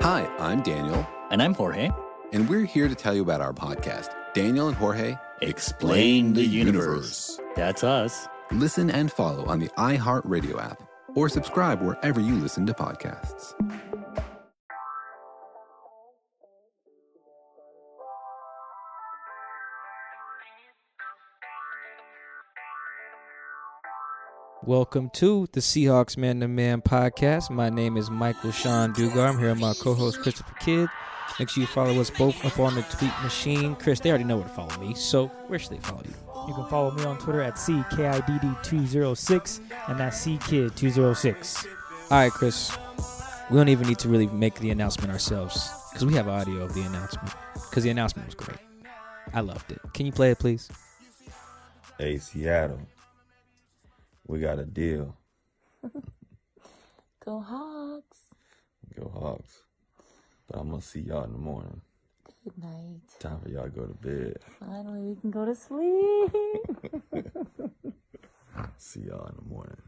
Hi, I'm Daniel, And I'm Jorge. and we're here to tell you about our podcast, Daniel and Jorge Explain the Universe. That's us. Listen and follow on the iHeartRadio app or subscribe wherever you listen to podcasts. Welcome to the Seahawks Man to Man podcast. My name is Michael-Shawn Dugar. I'm here with my co-host Christopher Kidd. Make sure you follow us both up on the tweet machine. Chris, they already know where to follow me, so where should they follow you? You can follow me on Twitter at CKIDD206 and that's CKid206. All right, Chris. We don't even need to really make the announcement ourselves because we have audio of the announcement. Because the announcement was great. I loved it. Can you play it, please? Hey, Seattle, we got a deal. Go Hawks. Go Hawks. But I'm going to see y'all in the morning. Good night. Time for y'all to go to bed. Finally, we can go to sleep. See y'all in the morning.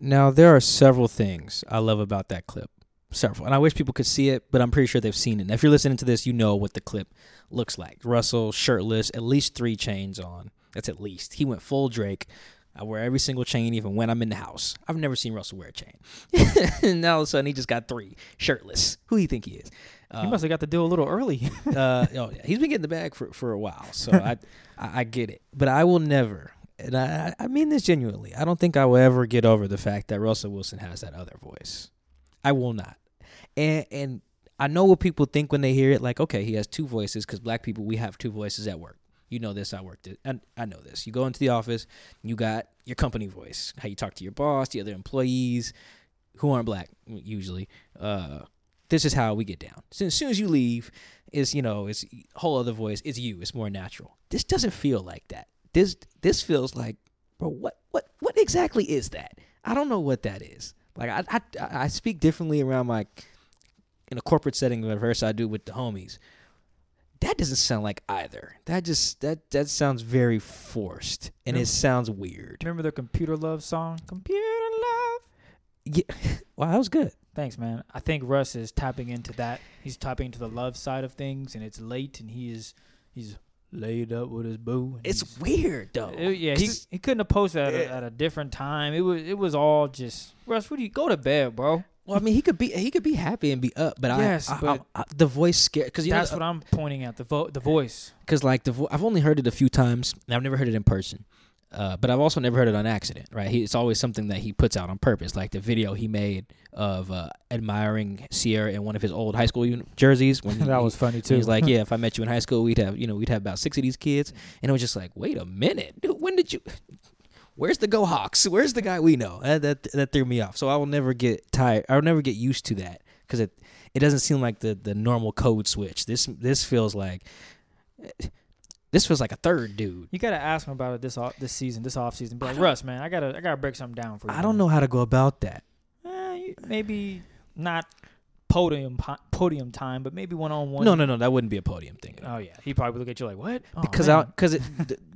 Now, there are several things I love about that clip. Several. And I wish people could see it, but I'm pretty sure they've seen it. And if you're listening to this, you know what the clip looks like. Russell shirtless, at least three chains on. That's at least. He went full Drake. I wear every single chain, even when I'm in the house. I've never seen Russell wear a chain. and now all of a sudden, he just got three shirtless. Who do you think he is? You must have got the deal a little early. uh, oh, yeah, he's been getting the bag for, for a while, so I, I I get it. But I will never, and I I mean this genuinely. I don't think I will ever get over the fact that Russell Wilson has that other voice. I will not, and and I know what people think when they hear it. Like, okay, he has two voices because black people we have two voices at work. You know this. I worked it. and I know this. You go into the office, you got your company voice, how you talk to your boss, the other employees, who aren't black usually. Uh, this is how we get down. So as soon as you leave, is you know, it's whole other voice. It's you. It's more natural. This doesn't feel like that. This this feels like, bro, what what what exactly is that? I don't know what that is. Like I I I speak differently around my in a corporate setting versus I do with the homies. That doesn't sound like either. That just that that sounds very forced and it sounds weird. Remember their Computer Love song? Computer Love. Yeah, wow, that was good. Thanks, man. I think Russ is tapping into that. He's tapping into the love side of things, and it's late, and he is he's laid up with his boo. It's weird though. It- yeah, he, he couldn't have posted at a, at a different time. It was it was all just Russ. What do you go to bed, bro? Well, I mean, he could be he could be happy and be up, but Yes, I, I, but- I, I the voice scared because That's know what I'm pointing at. The vo- the voice. because like the vo- I've only heard it a few times and I've never heard it in person, uh, but I've also never heard it on accident. Right? He, it's always something that he puts out on purpose, like the video he made of uh, admiring Ciara in one of his old high school uni- jerseys. When he, that was funny too. He's like, yeah, if I met you in high school, we'd have you know we'd have about six of these kids, and it was just like, wait a minute, dude, when did you? Where's the Go Hawks? Where's the guy we know? That, that that threw me off. So I will never get tired. I'll never get used to that because it it doesn't seem like the the normal code switch. This this feels like this feels like a third dude. You gotta ask him about it this off, this season, this off season. Be like, Russ, man, I gotta I gotta break something down for you. I don't man." know how to go about that. Eh, maybe not podium podium time, but maybe one on one. No, no, no. That wouldn't be a podium thing. Oh yeah, he probably would look at you like, what? Oh, because I man. because it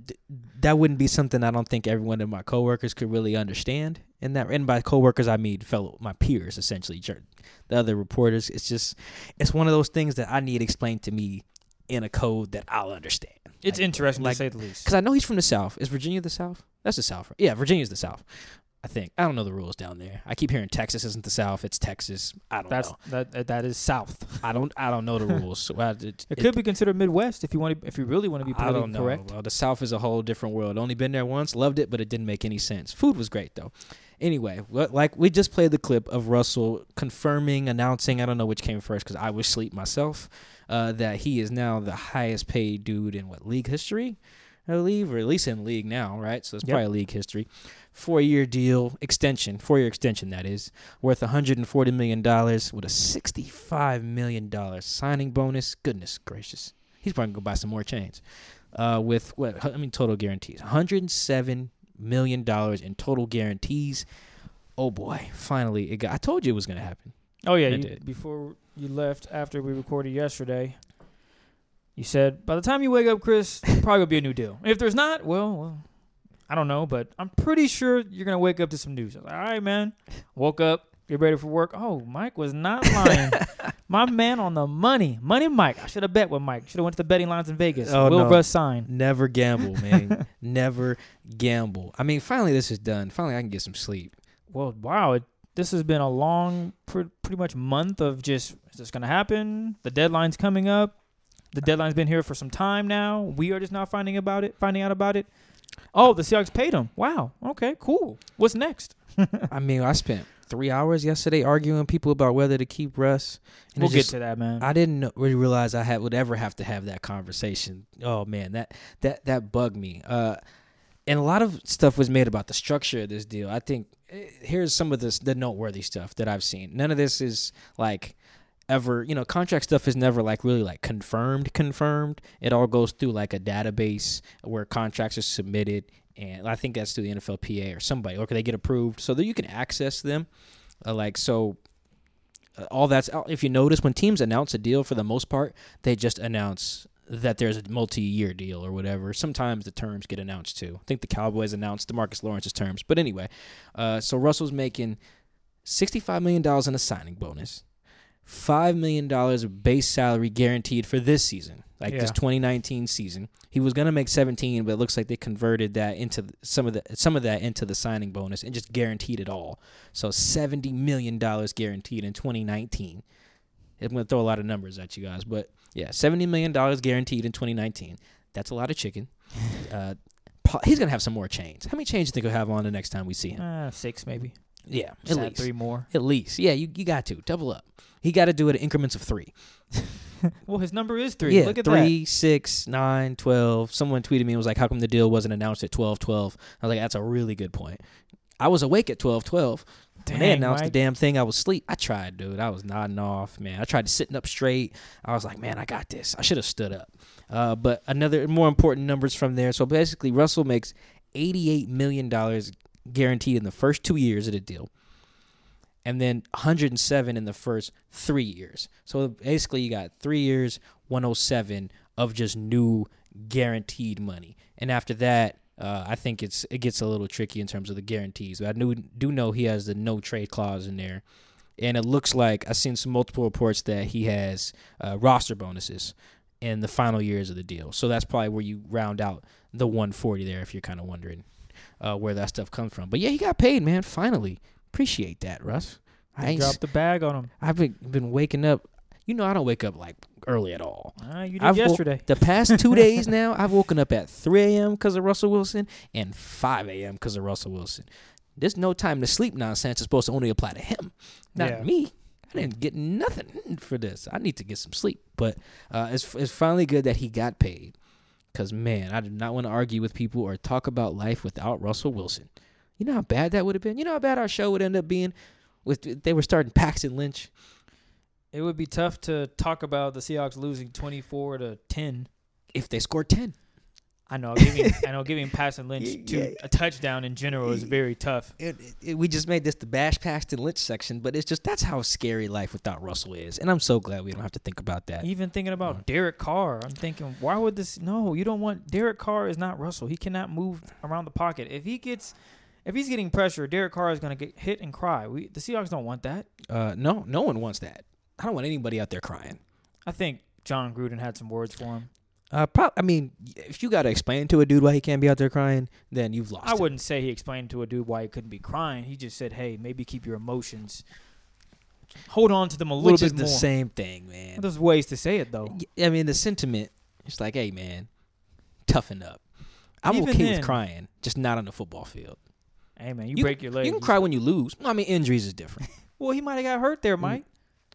that wouldn't be something I don't think everyone of my coworkers could really understand. And that and by coworkers I mean fellow my peers essentially, the other reporters. It's just it's one of those things that I need explained to me in a code that I'll understand. it's Like- interesting like- to say the least. Because I know he's from the South. Is Virginia the South? That's the South. right? Yeah, Virginia's the South. I think. I don't know the rules down there. I keep hearing Texas isn't the South. It's Texas. I don't That's know. that, that that is South. I don't. I don't know the rules. So I, it, It, could be considered Midwest if you want to, if you really want to be I don't know. correct. Well, the South is a whole different world. Only been there once, loved it, but it didn't make any sense. Food was great though. Anyway, like we just played the clip of Russell confirming, announcing. I don't know which came first because I was asleep myself. Uh, that he is now the highest paid dude in what league history, I believe, or at least in league now, right? So it's Yep. probably league history. Four year deal extension, four year extension that is worth 140 million dollars with a 65 million dollar signing bonus. Goodness gracious, he's probably gonna go buy some more chains. Uh, with what I mean, total guarantees, 107 million dollars in total guarantees. Oh boy, finally it got. I told you it was gonna happen. Oh yeah, you, did. before you left after we recorded yesterday, you said by the time you wake up, Chris, probably gonna be a new deal. If there's not, well, well, I don't know, but I'm pretty sure you're gonna wake up to some news. I was like, all right, man. Woke up, Get ready for work. Oh, Mike was not lying. My man on the money. Money Mike. I should have bet with Mike. Should have went to the betting lines in Vegas. Oh, Will no. Russ sign. Never gamble, man. Never gamble. I mean, finally this is done. Finally, I can get some sleep. Well, wow. It, this has been a long, pr- pretty much month of just, is this going to happen? The deadline's coming up. The deadline's been here for some time now. We are just now finding about it, finding out about it. Oh, the Seahawks paid him. Wow. Okay, cool. What's next? I mean, I spent three hours yesterday arguing with people about whether to keep Russ. And we'll it's get just- to that, man. I didn't know- really realize I had would ever have to have that conversation. Oh man, that that that bugged me. Uh, and a lot of stuff was made about the structure of this deal. I think eh, here's some of this the noteworthy stuff that I've seen. None of this is like ever you know contract stuff is never like really like confirmed confirmed. It all goes through like a database where contracts are submitted and i think that's through the nflpa or somebody or they get approved so that you can access them. Uh, like so uh, all that's if you notice when teams announce a deal for the most part they just announce that there's a multi-year deal or whatever. Sometimes the terms get announced too. I think the cowboys announced demarcus lawrence's terms but anyway uh, so russell's making $65 million in a signing bonus $5 million of base salary guaranteed for this season like this 2019 season he was going to make 17 but it looks like they converted that into some of the some of that into the signing bonus and just guaranteed it all so $70 million guaranteed in 2019 I'm going to throw a lot of numbers at you guys, but yeah, $70 million guaranteed in 2019. That's a lot of chicken. Uh, he's going to have some more chains. How many chains do you think he'll have on the next time we see him? Uh, six maybe. Yeah, at least. three more. At least. Yeah, you, you got to. Double up. He got to do it in increments of three. Well, his number is three. Yeah, Look at three, six, nine, 12. Someone tweeted me and was like, how come the deal wasn't announced at 12 12? I was like, that's a really good point. I was awake at 12 12. that. When they announced Mike. the damn thing, I was asleep. I tried, dude. I was nodding off, man. I tried sitting up straight. I was like, man, I got this. I should have stood up. Uh, but another more important numbers from there. So basically, Russell makes $88 million guaranteed in the first two years of the deal. And then 107 in the first three years. So basically, you got three years, 107 of just new guaranteed money. And after that, uh, I think it's it gets a little tricky in terms of the guarantees. But I do do know he has the no trade clause in there, and it looks like I've seen some multiple reports that he has uh, roster bonuses in the final years of the deal. So that's probably where you round out the 140 there, if you're kind of wondering uh, where that stuff comes from. But yeah, he got paid, man. Finally, appreciate that, Russ. I dropped the bag on him. I've been been waking up. You know, I don't wake up like early at all. Ah, you did I've wo- yesterday. The past two days now, I've woken up at 3 a.m. because of Russell Wilson and 5 a.m. because of Russell Wilson. This no time to sleep nonsense is supposed to only apply to him, not Yeah. me. I didn't get nothing for this. I need to get some sleep. But uh, it's, it's finally good that he got paid because, man, I do not want to argue with people or talk about life without Russell Wilson. You know how bad that would have been? You know how bad our show would end up being? With They were starting Paxton Lynch. It would be tough to talk about the Seahawks losing 24 to 10. if they scored 10. I know giving I know giving Paxton Lynch Yeah. to a touchdown in general is very tough. it, it, we just made this the bash Paxton Lynch section, but it's just that's how scary life without Russell is, and I'm so glad we don't have to think about that. Even thinking about Uh-huh. Derek Carr, I'm thinking, why would this? No, you don't want Derek Carr is not Russell. He cannot move around the pocket. If he gets, if he's getting pressure, Derek Carr is going to get hit and cry. We the Seahawks don't want that. Uh, no, no one wants that. I don't want anybody out there crying. I think Jon Gruden had some words for him. Uh, pro- I mean, if you got to explain to a dude why he can't be out there crying, then you've lost. I wouldn't say he explained to a dude why he couldn't be crying. He just said, "Hey, maybe keep your emotions, hold on to them a little which bit is the more." same thing, man. There's ways to say it though. I mean, the sentiment. It's like, hey, man, toughen up. I'm Even okay then- with crying, just not on the football field. Hey man, you, You- break your leg. You can cry when you lose. I mean, injuries is different. Well, he might have got hurt there, Mike.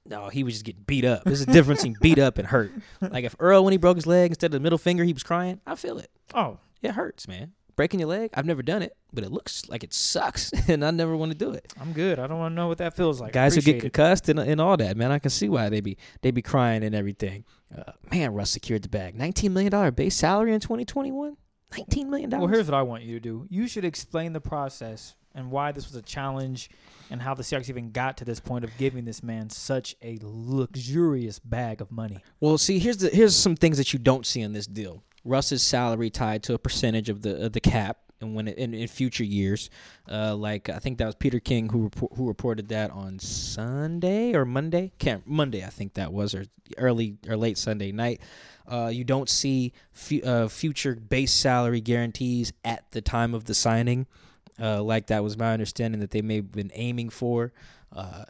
No, he was just getting beat up. There's a difference between beat up and hurt. Like if Earl, when he broke his leg, instead of the middle finger, he was crying. I feel it. Oh, It hurts, man. Breaking your leg, I've never done it, but it looks like it sucks, and I never want to do it. I'm good. I don't want to know what that feels like. Guys who get it. concussed and, and all that, man, I can see why they be they be crying and everything. Uh, man, Russ secured the bag. Nineteen million dollar base salary in 2021. Nineteen million dollars. Well, here's what I want you to do. You should explain the process and why this was a challenge and how the Seahawks even got to this point of giving this man such a luxurious bag of money. Well, see, here's the here's some things that you don't see in this deal. Russ's salary tied to a percentage of the of the cap and when it, in, in future years, uh, like I think that was Peter King who report, who reported that on Sunday or Monday, can't Monday I think that was or early or late Sunday night. Uh, you don't see fu- uh, future base salary guarantees at the time of the signing, uh, like that was my understanding that they may have been aiming for. Uh,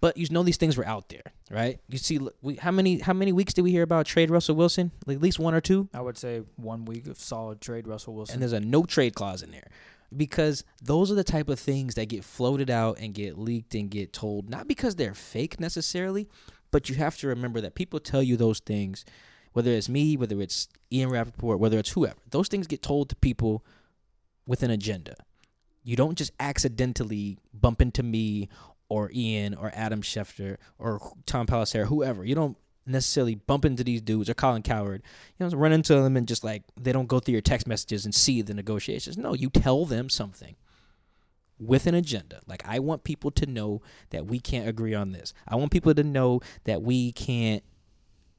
but you know these things were out there, right? You see, we, how many how many weeks did we hear about trade Russell Wilson? Like at least one or two. I would say one week of solid trade Russell Wilson. and there's a no trade clause in there because those are the type of things that get floated out and get leaked and get told not because they're fake necessarily but you have to remember that people tell you those things whether it's me whether it's ian rapoport whether it's whoever those things get told to people with an agenda you don't just accidentally bump into me or ian or adam schefter or tom pelissero whoever you don't necessarily bump into these dudes or Colin Cowherd, you know, run into them and just like they don't go through your text messages and see the negotiations. No, you tell them something with an agenda. Like I want people to know that we can't agree on this. I want people to know that we can't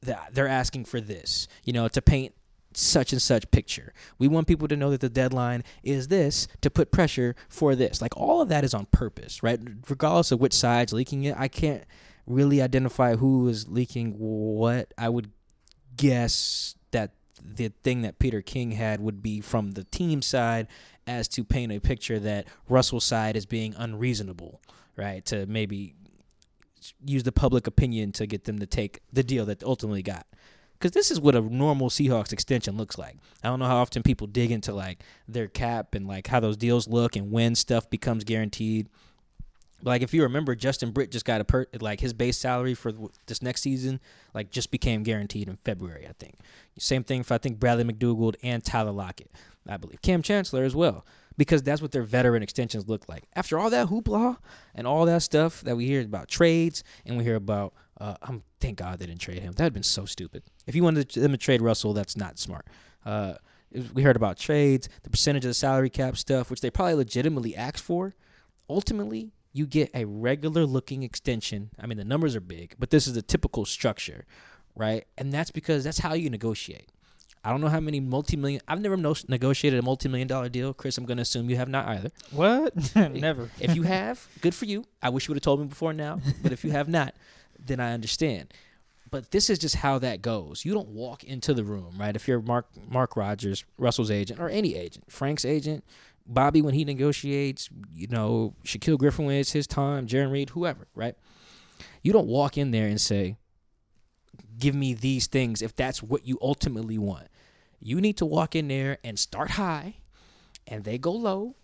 that they're asking for this, you know, to paint such and such picture. We want people to know that the deadline is this to put pressure for this. Like all of that is on purpose, right? Regardless of which side's leaking it, I can't really identify who is leaking what. I would guess that the thing that Peter King had would be from the team side as to paint a picture that Russell's side is being unreasonable, right? To maybe use the public opinion to get them to take the deal that ultimately got. Because this is what a normal Seahawks extension looks like. I don't know how often people dig into like their cap and like how those deals look and when stuff becomes guaranteed. But like if you remember, Justin Britt just got a per like his base salary for this next season like just became guaranteed in February. I think. Same thing for I think Bradley McDougald and Tyler Lockett. I believe Cam Chancellor as well because that's what their veteran extensions look like. After all that hoopla and all that stuff that we hear about trades and we hear about, uh, um, thank God they didn't trade him. That would have been so stupid. If you wanted them to trade Russell, that's not smart. Uh, we heard about trades, the percentage of the salary cap stuff, which they probably legitimately asked for. Ultimately, you get a regular looking extension. I mean, the numbers are big, but this is the typical structure, right? And that's because that's how you negotiate. I don't know how many multi-million. I've never no- negotiated a multi-million dollar deal, Chris. I'm going to assume you have not either. what? Never. If you have, good for you. I wish you would have told me before now. But if you have not, then I understand. But this is just how that goes. You don't walk into the room, right? If you're Mark Mark Rodgers, Russell's agent, or any agent, Frank's agent, Bobby when he negotiates, you know, Shaquill Griffin when it's his time, Jarran Reed, whoever, right? You don't walk in there and say, "Give me these things," if that's what you ultimately want. You need to walk in there and start high, and they go low,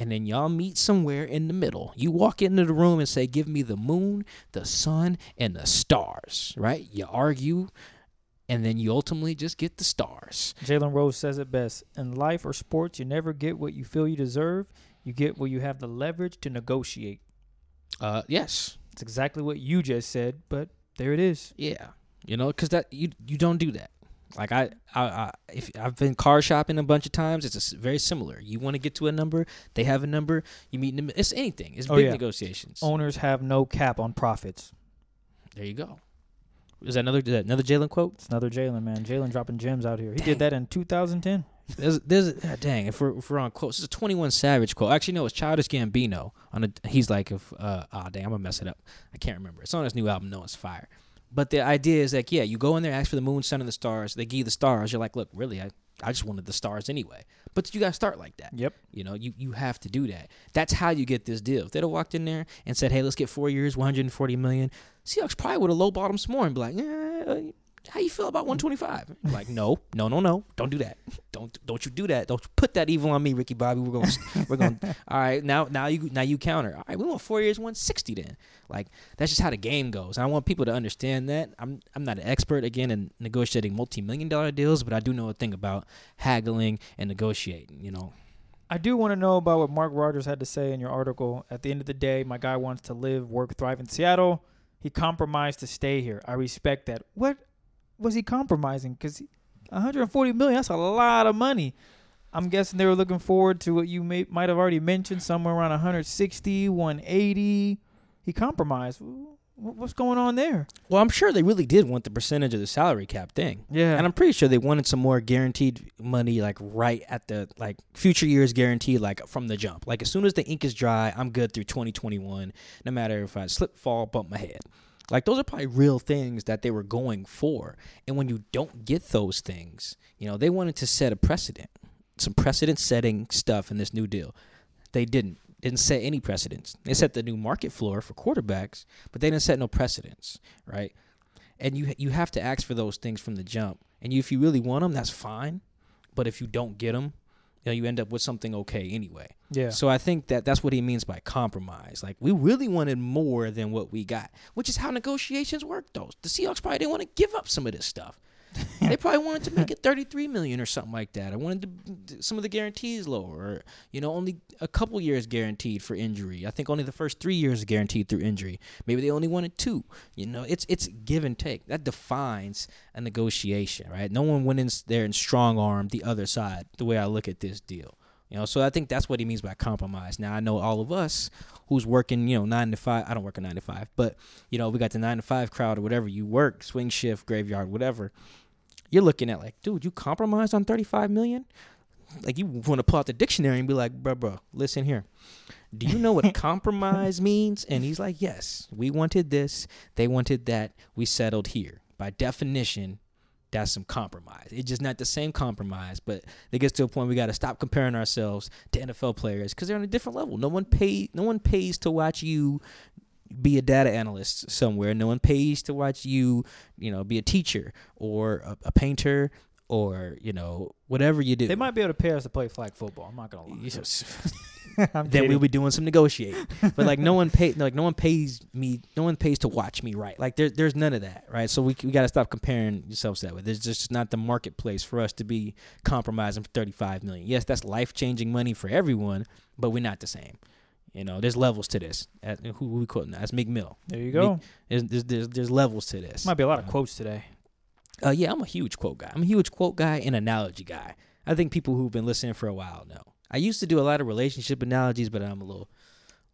and then y'all meet somewhere in the middle. You walk into the room and say, Give me the moon, the sun, and the stars, right? You argue, and then you ultimately just get the stars. Jalen Rose says it best. In life or sports, you never get what you feel you deserve. You get where you have the leverage to negotiate. Uh, yes, It's exactly what you just said, but there it is. yeah, you know, because that you you don't do that. Like I, I, I, if I've been car shopping a bunch of times, it's a very similar. You want to get to a number, they have a number. You meet in the, it's anything. It's Oh, big yeah. negotiations. Owners have no cap on profits. There you go. Is that another is that another Jalen quote? It's another Jalen, man. Jalen dropping gems out here. He Dang. did that in 2010. There's, there's, ah, dang. If we're, if we're on quotes, it's a Twenty One Savage quote. Actually, no, it's Childish Gambino. On a, he's like, if, uh, ah, dang, I'm gonna mess it up. I can't remember. It's on his new album, No It's Fire. But the idea is like, yeah, you go in there, ask for the moon, sun, and the stars. They give you the stars. You're like, look, really, I, I just wanted the stars anyway. But you gotta start like that. Yep. You know, you, you have to do that. That's how you get this deal. If they'd have walked in there and said, "Hey, let's get four years, 140 million," Seahawks probably would have low bottomed some more and be like, "Yeah, how you feel about 125?" like, no, no, no, no, don't do that. Don't don't you do that. Don't put that evil on me, Ricky Bobby. We're going, we're going. All right, now now you now you counter. All right, we want four years, 160 then. Like that's just how the game goes. I want people to understand that. I'm I'm not an expert again in negotiating multi-million dollar deals, but I do know a thing about haggling and negotiating. You know. I do want to know about what Mark Rodgers had to say in your article. At the end of the day, my guy wants to live, work, thrive in Seattle. He compromised to stay here. I respect that. What was he compromising? Because 140 million, that's a lot of money. I'm guessing they were looking forward to what you may, might have already mentioned, somewhere around 160, 180. He compromised. What's going on there? Well, I'm sure they really did want the percentage of the salary cap thing. Yeah. And I'm pretty sure they wanted some more guaranteed money, like right at the like future years guaranteed, like from the jump. Like as soon as the ink is dry, I'm good through 2021. No matter if I slip, fall, bump my head. Like those are probably real things that they were going for. And when you don't get those things, you know, they wanted to set a precedent, some precedent setting stuff in this new deal. They didn't. Didn't set any precedents. They set the new market floor for quarterbacks, but they didn't set no precedents, right? and you you have to ask for those things from the jump. And if you really want them, that's fine. But if you don't get them, you, know, you end up with something okay anyway. yeah. So I think that that's what he means by compromise. Like we really wanted more than what we got, which is how negotiations work. Though the Seahawks probably didn't want to give up some of this stuff. they probably wanted to make it 33 million or something like that. I wanted to, some of the guarantees lower, or you know, only a couple years guaranteed for injury. I think only the first three years guaranteed through injury. Maybe they only wanted two. You know, it's it's give and take. That defines a negotiation, right? No one went in there and strong armed the other side. The way I look at this deal. You know, so I think that's what he means by compromise. Now I know all of us who's working, you know, nine to five. I don't work a nine to five, but you know, we got the nine to five crowd or whatever. You work swing shift, graveyard, whatever. You're looking at like, dude, you compromised on thirty five million. Like you want to pull out the dictionary and be like, bro, bro, listen here. Do you know what compromise means? And he's like, yes, we wanted this, they wanted that, we settled here. By definition, that's some compromise. It's just not the same compromise, but it gets to a point we got to stop comparing ourselves to NFL players because they're on a different level. No one pay, no one pays to watch you be a data analyst somewhere. No one pays to watch you, you know, be a teacher or a, a painter or you know whatever you do. They might be able to pay us to play flag football. I'm not gonna lie. Yes. Then kidding. we'll be doing some negotiating. but like no one pay like no one pays me no one pays to watch me right. Like there, there's none of that, right? So we we got to stop comparing yourselves that way. There's just not the marketplace for us to be compromising for 35 million. Yes, that's life-changing money for everyone, but we're not the same. You know, there's levels to this. At, who, who we quoting? That's Meek Mill. There you go. There's, there's, there's, there's levels to this. Might be a lot of quotes today. Uh, yeah, I'm a huge quote guy. I'm a huge quote guy and analogy guy. I think people who've been listening for a while know. I used to do a lot of relationship analogies, but I'm a little,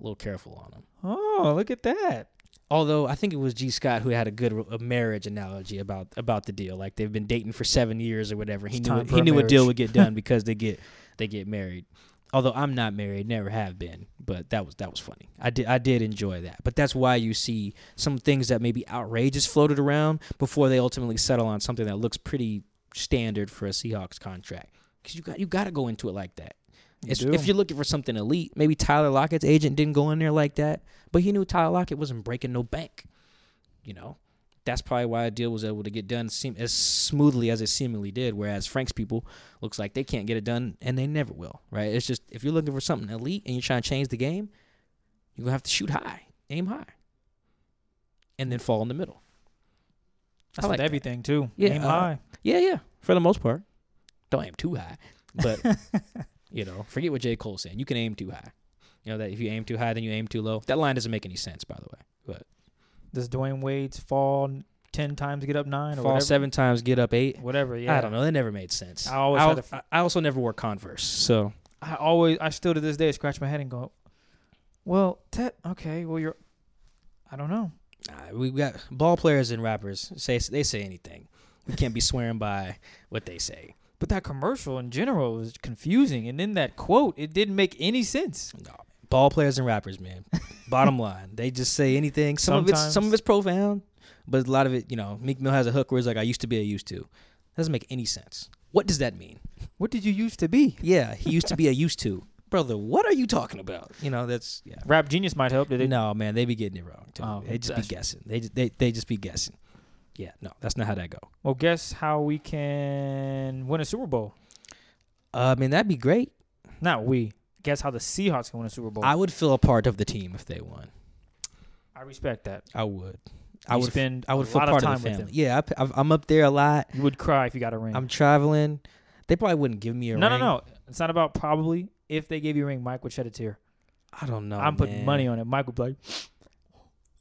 a little careful on them. Oh, look at that. Although I think it was Gee Scott who had a good a marriage analogy about about the deal. Like they've been dating for seven years or whatever. He It's knew time it, for he a knew a deal would get done because they get they get married. Although I'm not married, never have been, but that was that was funny. I did I did enjoy that. But that's why you see some things that may be outrageous floated around before they ultimately settle on something that looks pretty standard for a Seahawks contract. Because you got you got to go into it like that. You if you're looking for something elite, maybe Tyler Lockett's agent didn't go in there like that, but he knew Tyler Lockett wasn't breaking no bank. You know, that's probably why a deal was able to get done seem as smoothly as it seemingly did. Whereas Frank's people looks like they can't get it done, and they never will. Right? It's just if you're looking for something elite and you're trying to change the game, you're gonna have to shoot high, aim high, and then fall in the middle. That's I with like that. everything too. Yeah, Aim uh, high. Yeah, yeah, for the most part. Don't aim too high, but you know, forget what J Cole saying. You can aim too high. You know that if you aim too high, then you aim too low. That line doesn't make any sense, by the way. But Does Dwyane Wade's fall ten times get up nine or fall whatever? seven times, get up eight. Whatever. Yeah. I don't know. That never made sense. I always I, had al- f- I also never wore Converse, so I always, I still to this day scratch my head and go, well, Ted, okay, well you're, I don't know. uh, we got ball players and rappers say they say anything. We can't be swearing by what they say. But that commercial in general was confusing, and then that quote, it didn't make any sense. No, ball players and rappers, man. Bottom line, they just say anything. Some of it's some of it's profound, but a lot of it, you know, Meek Mill has a hook where it's like, "I used to be, I used to." That Doesn't make any sense. What does that mean? What did you used to be? Yeah, he used to be, a used to. Brother, what are you talking about? You know, that's yeah. Rap Genius might help. Did it? No, man, they be getting it wrong too. Oh, they just be guessing. They just, they they just be guessing. Yeah, no, that's not how that go. Well, guess how we can win a Super Bowl? Uh, I mean, that'd be great. Not we. Guess how the Seahawks can win a Super Bowl? I would feel a part of the team if they won. I respect that. I would. I would. spend I would a feel lot part of of, time the with family. them. Yeah, I I'm up there a lot. You would cry if you got a ring. I'm traveling. They probably wouldn't give me a no, ring. no, no. No. It's not about probably. If they gave you a ring, Mike would shed a tear. I don't know. I'm putting Oh, money on it. Mike would be like,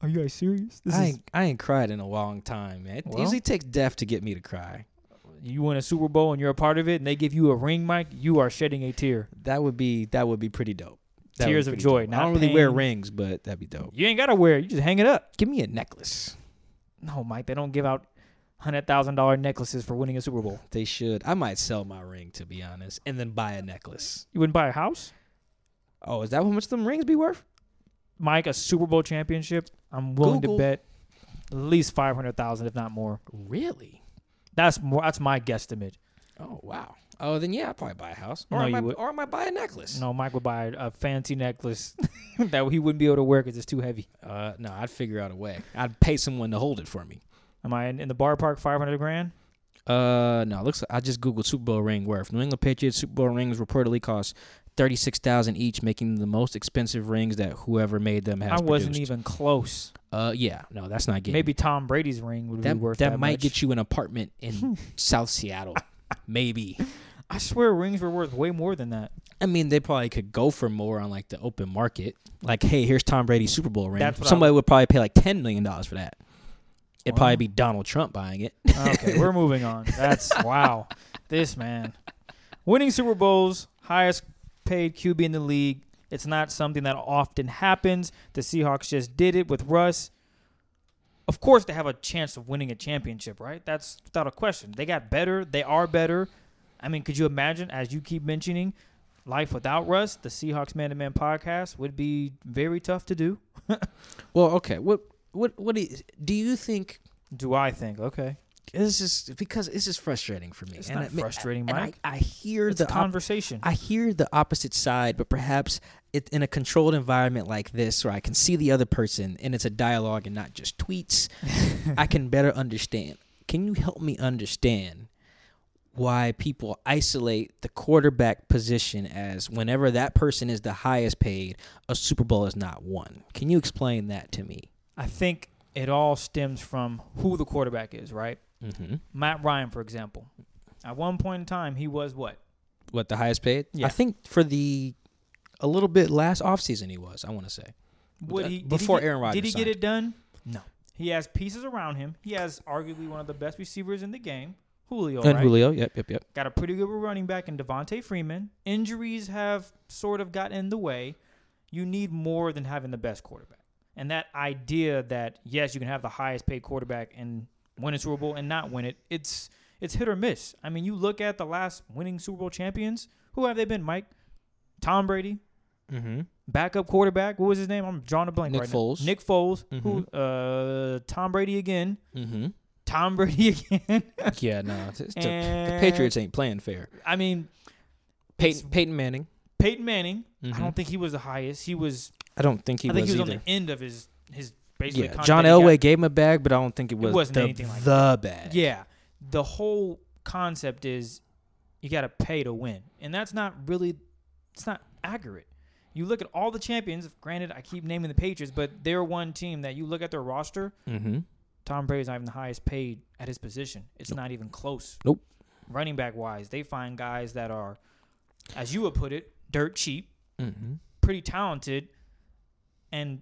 "Are you guys serious? This I is ain't, I ain't cried in a long time, man. It Well- usually takes death to get me to cry. You win a Super Bowl and you're a part of it, and they give you a ring, Mike. You are shedding a tear. That would be that would be pretty dope. That Tears of joy, dope. not I don't really wear rings, but that'd be dope. You ain't gotta wear it. You just hang it up. Give me a necklace. No, Mike, they don't give out hundred thousand dollar necklaces for winning a Super Bowl. They should. I might sell my ring to be honest, and then buy a necklace. You wouldn't buy a house, Oh, is that how much them rings be worth? Mike? A Super Bowl championship. I'm willing Google. to bet at least five hundred thousand, if not more. Really? That's more. That's my guesstimate. Oh wow. Oh, then yeah, I'd probably buy a house, or No, I might, would- or I might buy a necklace. No, Mike would buy a fancy necklace that he wouldn't be able to wear because it's too heavy. Uh, no, I'd figure out a way. I'd pay someone to hold it for me. Am I in, in the bar park? Five hundred grand. Uh, no, looks. Like I just googled Super Bowl ring worth. New England Patriots Super Bowl rings reportedly cost thirty six thousand each, making them the most expensive rings that whoever made them has. I wasn't produced. even close. Uh, yeah, no, that's not getting. Maybe Tom Brady's ring would that be worth that, that, might much. get you an apartment in South Seattle. Maybe. I swear rings were worth way more than that. I mean, they probably could go for more on like the open market. Like, hey, here's Tom Brady's Super Bowl ring. Somebody would probably pay like ten million dollars for that. It'd Wow. probably be Donald Trump buying it. Okay, we're moving on. That's wow. This man winning Super Bowls, highest paid QB in the league. It's not something that often happens. The Seahawks just did it with Russ. Of course, they have a chance of winning a championship, right? That's without a question. They got better. They are better. I mean, could you imagine, as you keep mentioning, life without Russ? The Seahawks Man to Man podcast would be very tough to do. Well, okay. What what what do you, do you think? Do I think? Okay, This is because this is frustrating for me. It's And not I frustrating, I- Mike. I, hear it's the a op- conversation. I hear the opposite side, but perhaps it, in a controlled environment like this, where I can see the other person and it's a dialogue and not just tweets, I can better understand. Can you help me understand why people isolate the quarterback position as whenever that person is the highest paid, a Super Bowl is not won? Can you explain that to me? I think it all stems from who the quarterback is, right? Mm-hmm. Matt Ryan, for example. At one point in time, he was what? What the highest paid? Yeah. I think for the a little bit last offseason he was. I want to say Would Uh, he before he get, Aaron Rodgers Did he get it done? No. He has pieces around him. He has arguably one of the best receivers in the game, Julio. and right? Julio. Yep, yep, yep. Got a pretty good running back in Devonta Freeman. Injuries have sort of gotten in the way. You need more than having the best quarterback. And that idea that yes, you can have the highest paid quarterback and win a Super Bowl and not win it, it's it's hit or miss. I mean, you look at the last winning Super Bowl champions. Who have they been, Mike? Tom Brady, Mm-hmm. backup quarterback. What was his name? I'm drawing a blank Nick right Foles. now. Nick Foles. Who? Uh, Tom Brady again. Mm-hmm. Tom Brady again. Yeah, no, it's- it's the, the Patriots ain't playing fair. I mean, Peyton, Peyton Manning. Peyton Manning. I don't think he was the highest. He was. I don't think he I think was he was either. on the end of his his basically. yeah, John Elway got. gave him a bag, but I don't think it was wasn't the, anything like the bag. Yeah, the whole concept is you got to pay to win, and that's not really. It's not accurate. You look at all the champions. Granted, I keep naming the Patriots, but they're one team that you look at their roster. Mm-hmm. Tom Brady's not even the highest paid at his position. It's not even close. Nope. Running back wise, they find guys that are, as you would put it, dirt cheap, Mm-hmm. pretty talented, and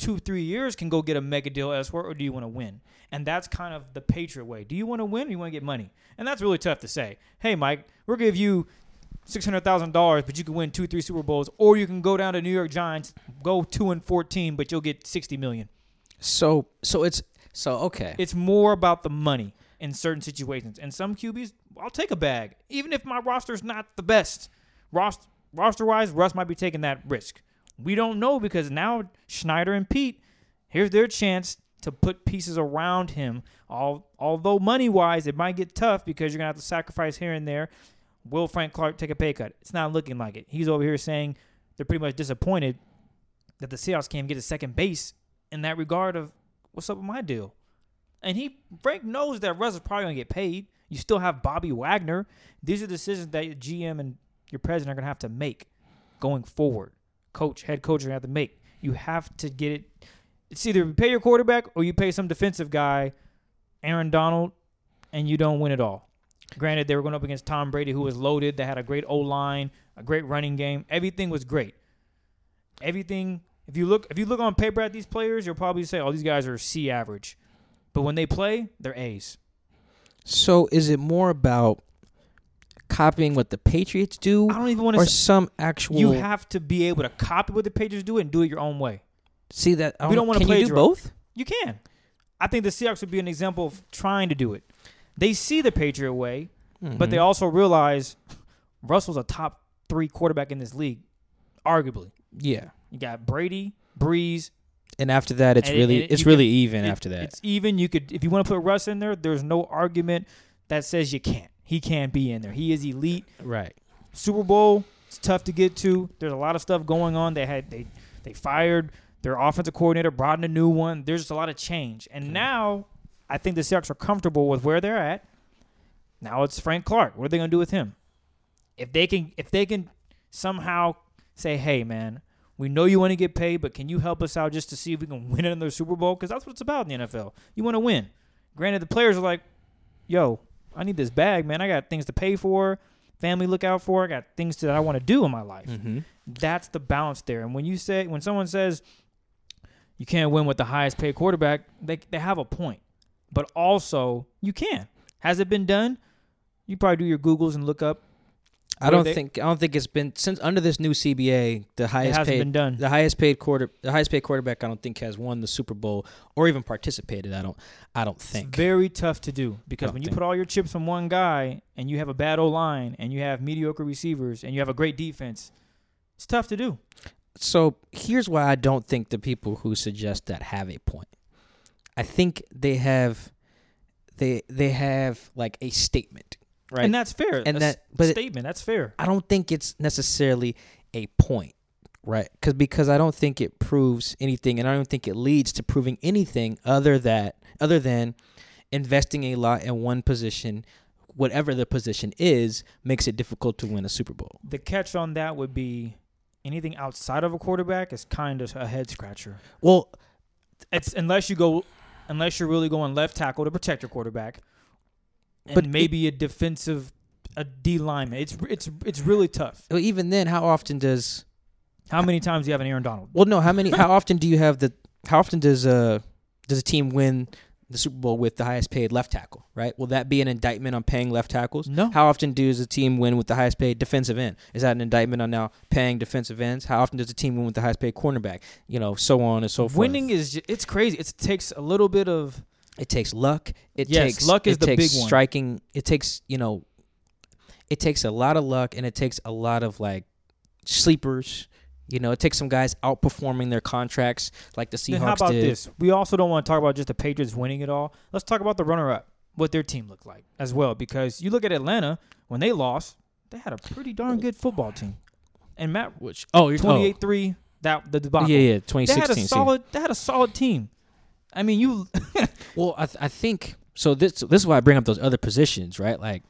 two, three years can go get a mega deal elsewhere, or do you want to win? And that's kind of the Patriot way. Do you want to win or you want to get money? And that's really tough to say. Hey, Mike, we'll give you six hundred thousand dollars, but you can win two, three Super Bowls, or you can go down to New York Giants, go two and fourteen, but you'll get sixty million. So, so it's so okay. It's more about the money in certain situations. And some QBs, I'll take a bag, even if my roster's not the best. Roster roster wise, Russ might be taking that risk. We don't know because now Schneider and Pete, here's their chance to put pieces around him. All although money wise, it might get tough because you're gonna have to sacrifice here and there. Will Frank Clark take a pay cut? It's not looking like it. He's over here saying they're pretty much disappointed that the Seahawks can't get a second base in that regard of what's up with my deal. And he Frank knows that Russ is probably gonna get paid. You still have Bobby Wagner. These are decisions that your GM and your president are gonna have to make going forward. Coach, head coach are gonna have to make. You have to get it. It's either you pay your quarterback or you pay some defensive guy, Aaron Donald, and you don't win it all. Granted, they were going up against Tom Brady, who was loaded. They had a great O line, a great running game. Everything was great. Everything. If you look, if you look on paper at these players, you'll probably say, "Oh, these guys are C average," but when they play, they're A's. So is it more about copying what the Patriots do I don't even want to. or to. some actual You have to be able to copy what the Patriots do and do it your own way. see that I we don't wanna can you do both? You can. I think the Seahawks would be an example of trying to do it. They see the Patriot way, but they Mhm. also realize Russell's a top three quarterback in this league, arguably. yeah. You got Brady, Brees. And after that it's really it- it's really can- even it- after that. It's even. You could if you want to put Russ in there. There's no argument that says you can't. He can't be in there. He is elite. Right. Super Bowl. It's tough to get to. There's a lot of stuff going on. They had they they fired their offensive coordinator, brought in a new one. There's just a lot of change, and now I think the Seahawks are comfortable with where they're at. Now it's Frank Clark. What are they going to do with him? If they can, if they can somehow say, "Hey, man, we know you want to get paid, but can you help us out just to see if we can win another Super Bowl?" Because that's what it's about in the NFL. You want to win. Granted, the players are like, "Yo, I need this bag, man. I got things to pay for, family look out for. I got things that I want to do in my life." Mm-hmm. That's the balance there. And when you say when someone says you can't win with the highest paid quarterback, they they have a point. But also you can. Has it been done? You probably do your Googles and look up. I don't they- think I don't think it's been since under this new CBA the highest paid been done. the highest paid quarter the highest paid quarterback I don't think has won the Super Bowl or even participated. I don't I don't think. It's very tough to do because when you think- put all your chips on one guy and you have a bad O line and you have mediocre receivers and you have a great defense, it's tough to do. So here's why I don't think the people who suggest that have a point. I think they have they they have like a statement, right? And that's fair. And That's that- but it- statement, that's fair. I don't think it's necessarily a point, right? Because because I don't think it proves anything, and I don't think it leads to proving anything other that other than investing a lot in one position, whatever the position is, makes it difficult to win a Super Bowl. The catch on that would be anything outside of a quarterback is kind of a head scratcher. Well, It's unless you go, unless you're really going left tackle to protect your quarterback, and But it- maybe a defensive, a D lineman. It's it's it's really tough. even then, how often does How many times do you have an Aaron Donald? well no how many how often do you have the how often does uh does a team win the Super Bowl with the highest paid left tackle? Right? Will that be an indictment on paying left tackles? No. How often does a team win with the highest paid defensive end? Is that an indictment on now paying defensive ends? How often does a team win with the highest paid cornerback? You know, so on and so forth. Winning is it's crazy. It takes a little bit of it takes luck. It Yes, takes luck is the big one. striking. It takes you know, it takes a lot of luck and it takes a lot of like sleepers. You know, it takes some guys outperforming their contracts, like the Seahawks Then how about did. this? We also don't want to talk about just the Patriots winning it all. Let's talk about the runner-up, what their team looked like as well. Because you look at Atlanta when they lost, they had a pretty darn good football team. And Matt, Which oh, you're oh. twenty-eight three, that the Oh, debacle. yeah, yeah, twenty sixteen. They had a solid. They had a solid team. I mean, you. Well, I, th- I think so. This this is why I bring up those other positions, right? Like,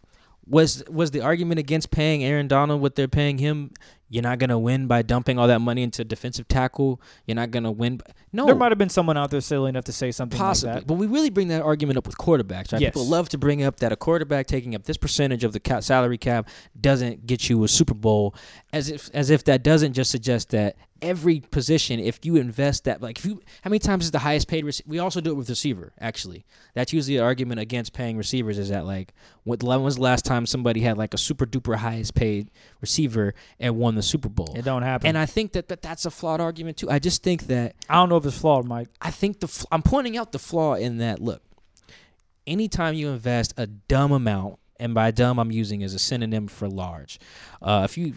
was was the argument against paying Aaron Donald what they're paying him? You're not gonna win by dumping all that money into defensive tackle. You're not gonna win. By, no, There might have been someone out there silly enough to say something possibly, like that. but we really bring that argument up with quarterbacks. Right? Yes. People love to bring up that a quarterback taking up this percentage of the cap, salary cap doesn't get you a Super Bowl, as if as if that doesn't just suggest that every position, if you invest that, like if you, how many times is the highest paid? Rec- we also do it with receiver. Actually, that's usually the argument against paying receivers is that like, what when was the last time somebody had like a super duper highest paid receiver and won the Super Bowl? It don't happen. And I think that, that that's a flawed argument too. I just think that I don't know if it's flawed, Mike. I think the fl- I'm pointing out the flaw in that. Look, anytime you invest a dumb amount, and by dumb I'm using as a synonym for large, uh, if you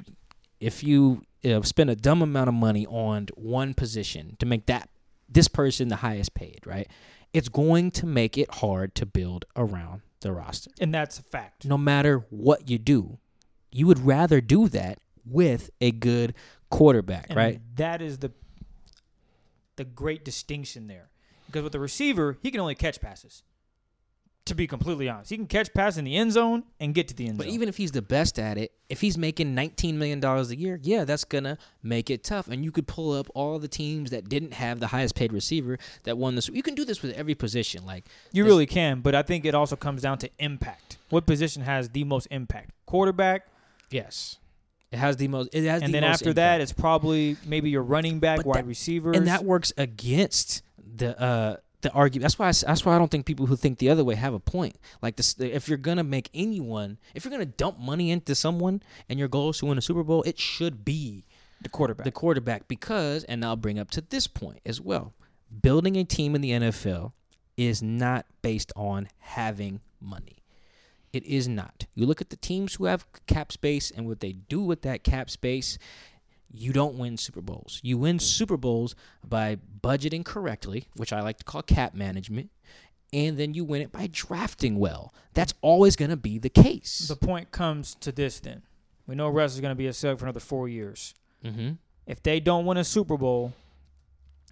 if you uh, spend a dumb amount of money on one position to make that this person the highest paid, right? It's going to make it hard to build around the roster. And that's a fact. No matter what you do, you would rather do that with a good quarterback, And right? That is the the great distinction there. Because with the receiver, he can only catch passes. To be completely honest, he can catch passes in the end zone and get to the end But zone. But even if he's the best at it, if he's making $19 million a year, yeah, that's going to make it tough. And you could pull up all the teams that didn't have the highest paid receiver that won this. You can do this with every position. Like, you this- really can, but I think it also comes down to impact. What position has the most impact? Quarterback, yes, it has the most. It has and the then most after that, it's probably maybe your running back, But wide that- receivers. and that works against the uh the argument. That's why I, that's why I don't think people who think the other way have a point. Like this, if you're gonna make anyone, if you're gonna dump money into someone, and your goal is to win a Super Bowl, it should be The quarterback. the quarterback because, and I'll bring up to this point as well. Building a team in the NFL is not based on having money. It is not. You look at the teams who have cap space and what they do with that cap space. You don't win Super Bowls. You win Super Bowls by budgeting correctly, which I like to call cap management, and then you win it by drafting well. That's always going to be the case. the point comes to this then. We know Russ is going to be a Celtic for another four years. mm-hmm. If they don't win a Super Bowl,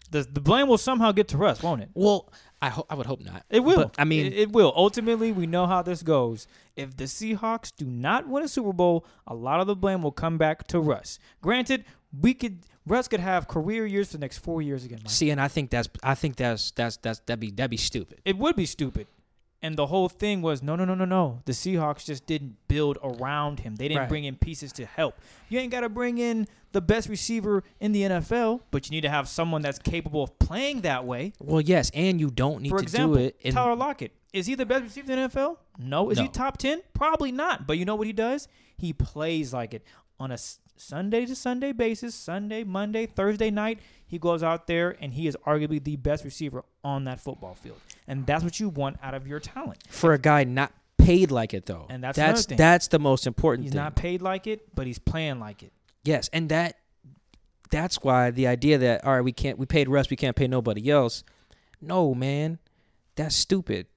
the the blame will somehow get to Russ, won't it? Well, I ho- I would hope not. It will. But, I mean, it, it will. Ultimately, we know how this goes. If the Seahawks do not win a Super Bowl, a lot of the blame will come back to Russ. Granted, we could Russ could have career years for the next four years again. Mike. See, and I think that's I think that's that's that's that'd be that'd be stupid. It would be stupid. And the whole thing was no, no, no, no, no. The Seahawks just didn't build around him. They didn't Right. bring in pieces to help. You ain't got to bring in the best receiver in the NFL, but you need to have someone that's capable of playing that way. Well, yes, and you don't need For to example, do it. In, Tyler Lockett. Is he the best receiver in the NFL? No. Is he top 10? Probably not. But you know what he does? He plays like it on a Sunday to Sunday basis, Sunday, Monday, Thursday night. He goes out there and he is arguably the best receiver on that football field. And that's what you want out of your talent. for a guy not paid like it though, And that's that's that's the most important He's thing. not paid like it, but he's playing like it. yes, and that that's why the idea that all right, we can't we paid Russ, we can't pay nobody else. No, man, that's stupid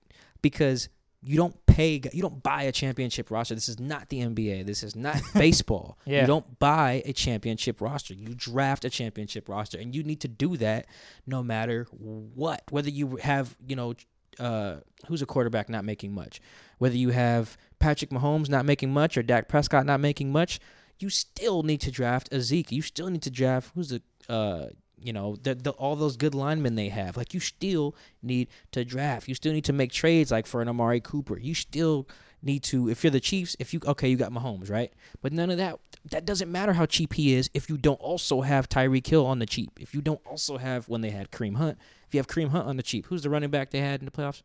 because you don't pay you don't buy a championship roster. This is not the NBA. This is not baseball. Yeah. You don't buy a championship roster. You draft a championship roster and you need to do that no matter what. Whether you have, you know, uh, who's a quarterback not making much, whether you have Patrick Mahomes not making much or Dak Prescott not making much, you still need to draft a Zeke. You still need to draft who's the uh, you know, the, the all those good linemen they have. Like you still need to draft. You still need to make trades like for an Amari Cooper. You still need to if you're the Chiefs, if you okay, you got Mahomes, right? But none of that that doesn't matter how cheap he is if you don't also have Tyreek Hill on the cheap. If you don't also have when they had Kareem Hunt, if you have Kareem Hunt on the cheap, who's the running back they had in the playoffs?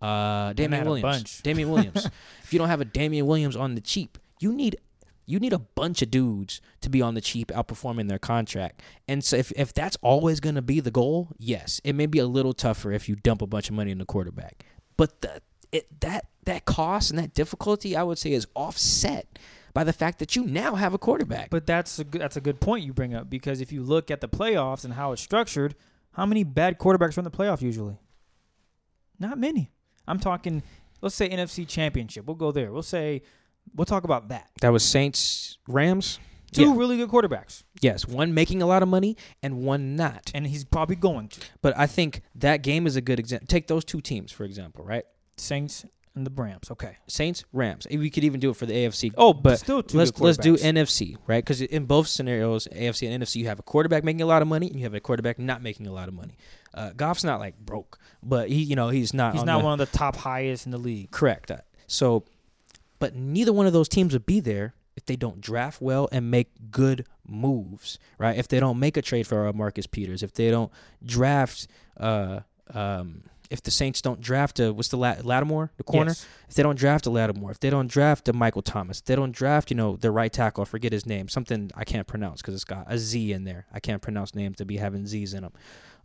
Uh Damien Williams. Damien Williams. if you don't have a Damien Williams on the cheap, you need you need a bunch of dudes to be on the cheap outperforming their contract. And so if, if that's always going to be the goal, yes, it may be a little tougher if you dump a bunch of money in the quarterback. But the it that that cost and that difficulty I would say is offset by the fact that you now have a quarterback. But that's a that's a good point you bring up because if you look at the playoffs and how it's structured, how many bad quarterbacks are in the playoff usually? Not many. I'm talking. Let's say NFC Championship. We'll go there. We'll say we'll talk about that. that was Saints Rams. Two Yeah. really good quarterbacks, Yes, one making a lot of money and one not. and he's probably going to But I think that game is a good example. Take those two teams for example, right? Saints and the Rams. Okay. Saints, Rams. We could even do it for the AFC. Oh, but still two let's let's do. NFC, right? Because in both scenarios, AFC and NFC, you have a quarterback making a lot of money, and you have a quarterback not making a lot of money. Uh, Goff's not like broke, but he, you know, he's not. He's not the- one of the top highest in the league. correct. Uh, So, but neither one of those teams would be there if they don't draft well and make good moves, right? If they don't make a trade for uh, Marcus Peters, if they don't draft, uh, um, if the Saints don't draft a what's the Lat- Lattimore, the corner, Yes. if they don't draft a Lattimore, if they don't draft a Michael Thomas, if they don't draft, you know, the right tackle, I forget his name, something I can't pronounce because it's got a Z in there. I can't pronounce names to be having Z's in them.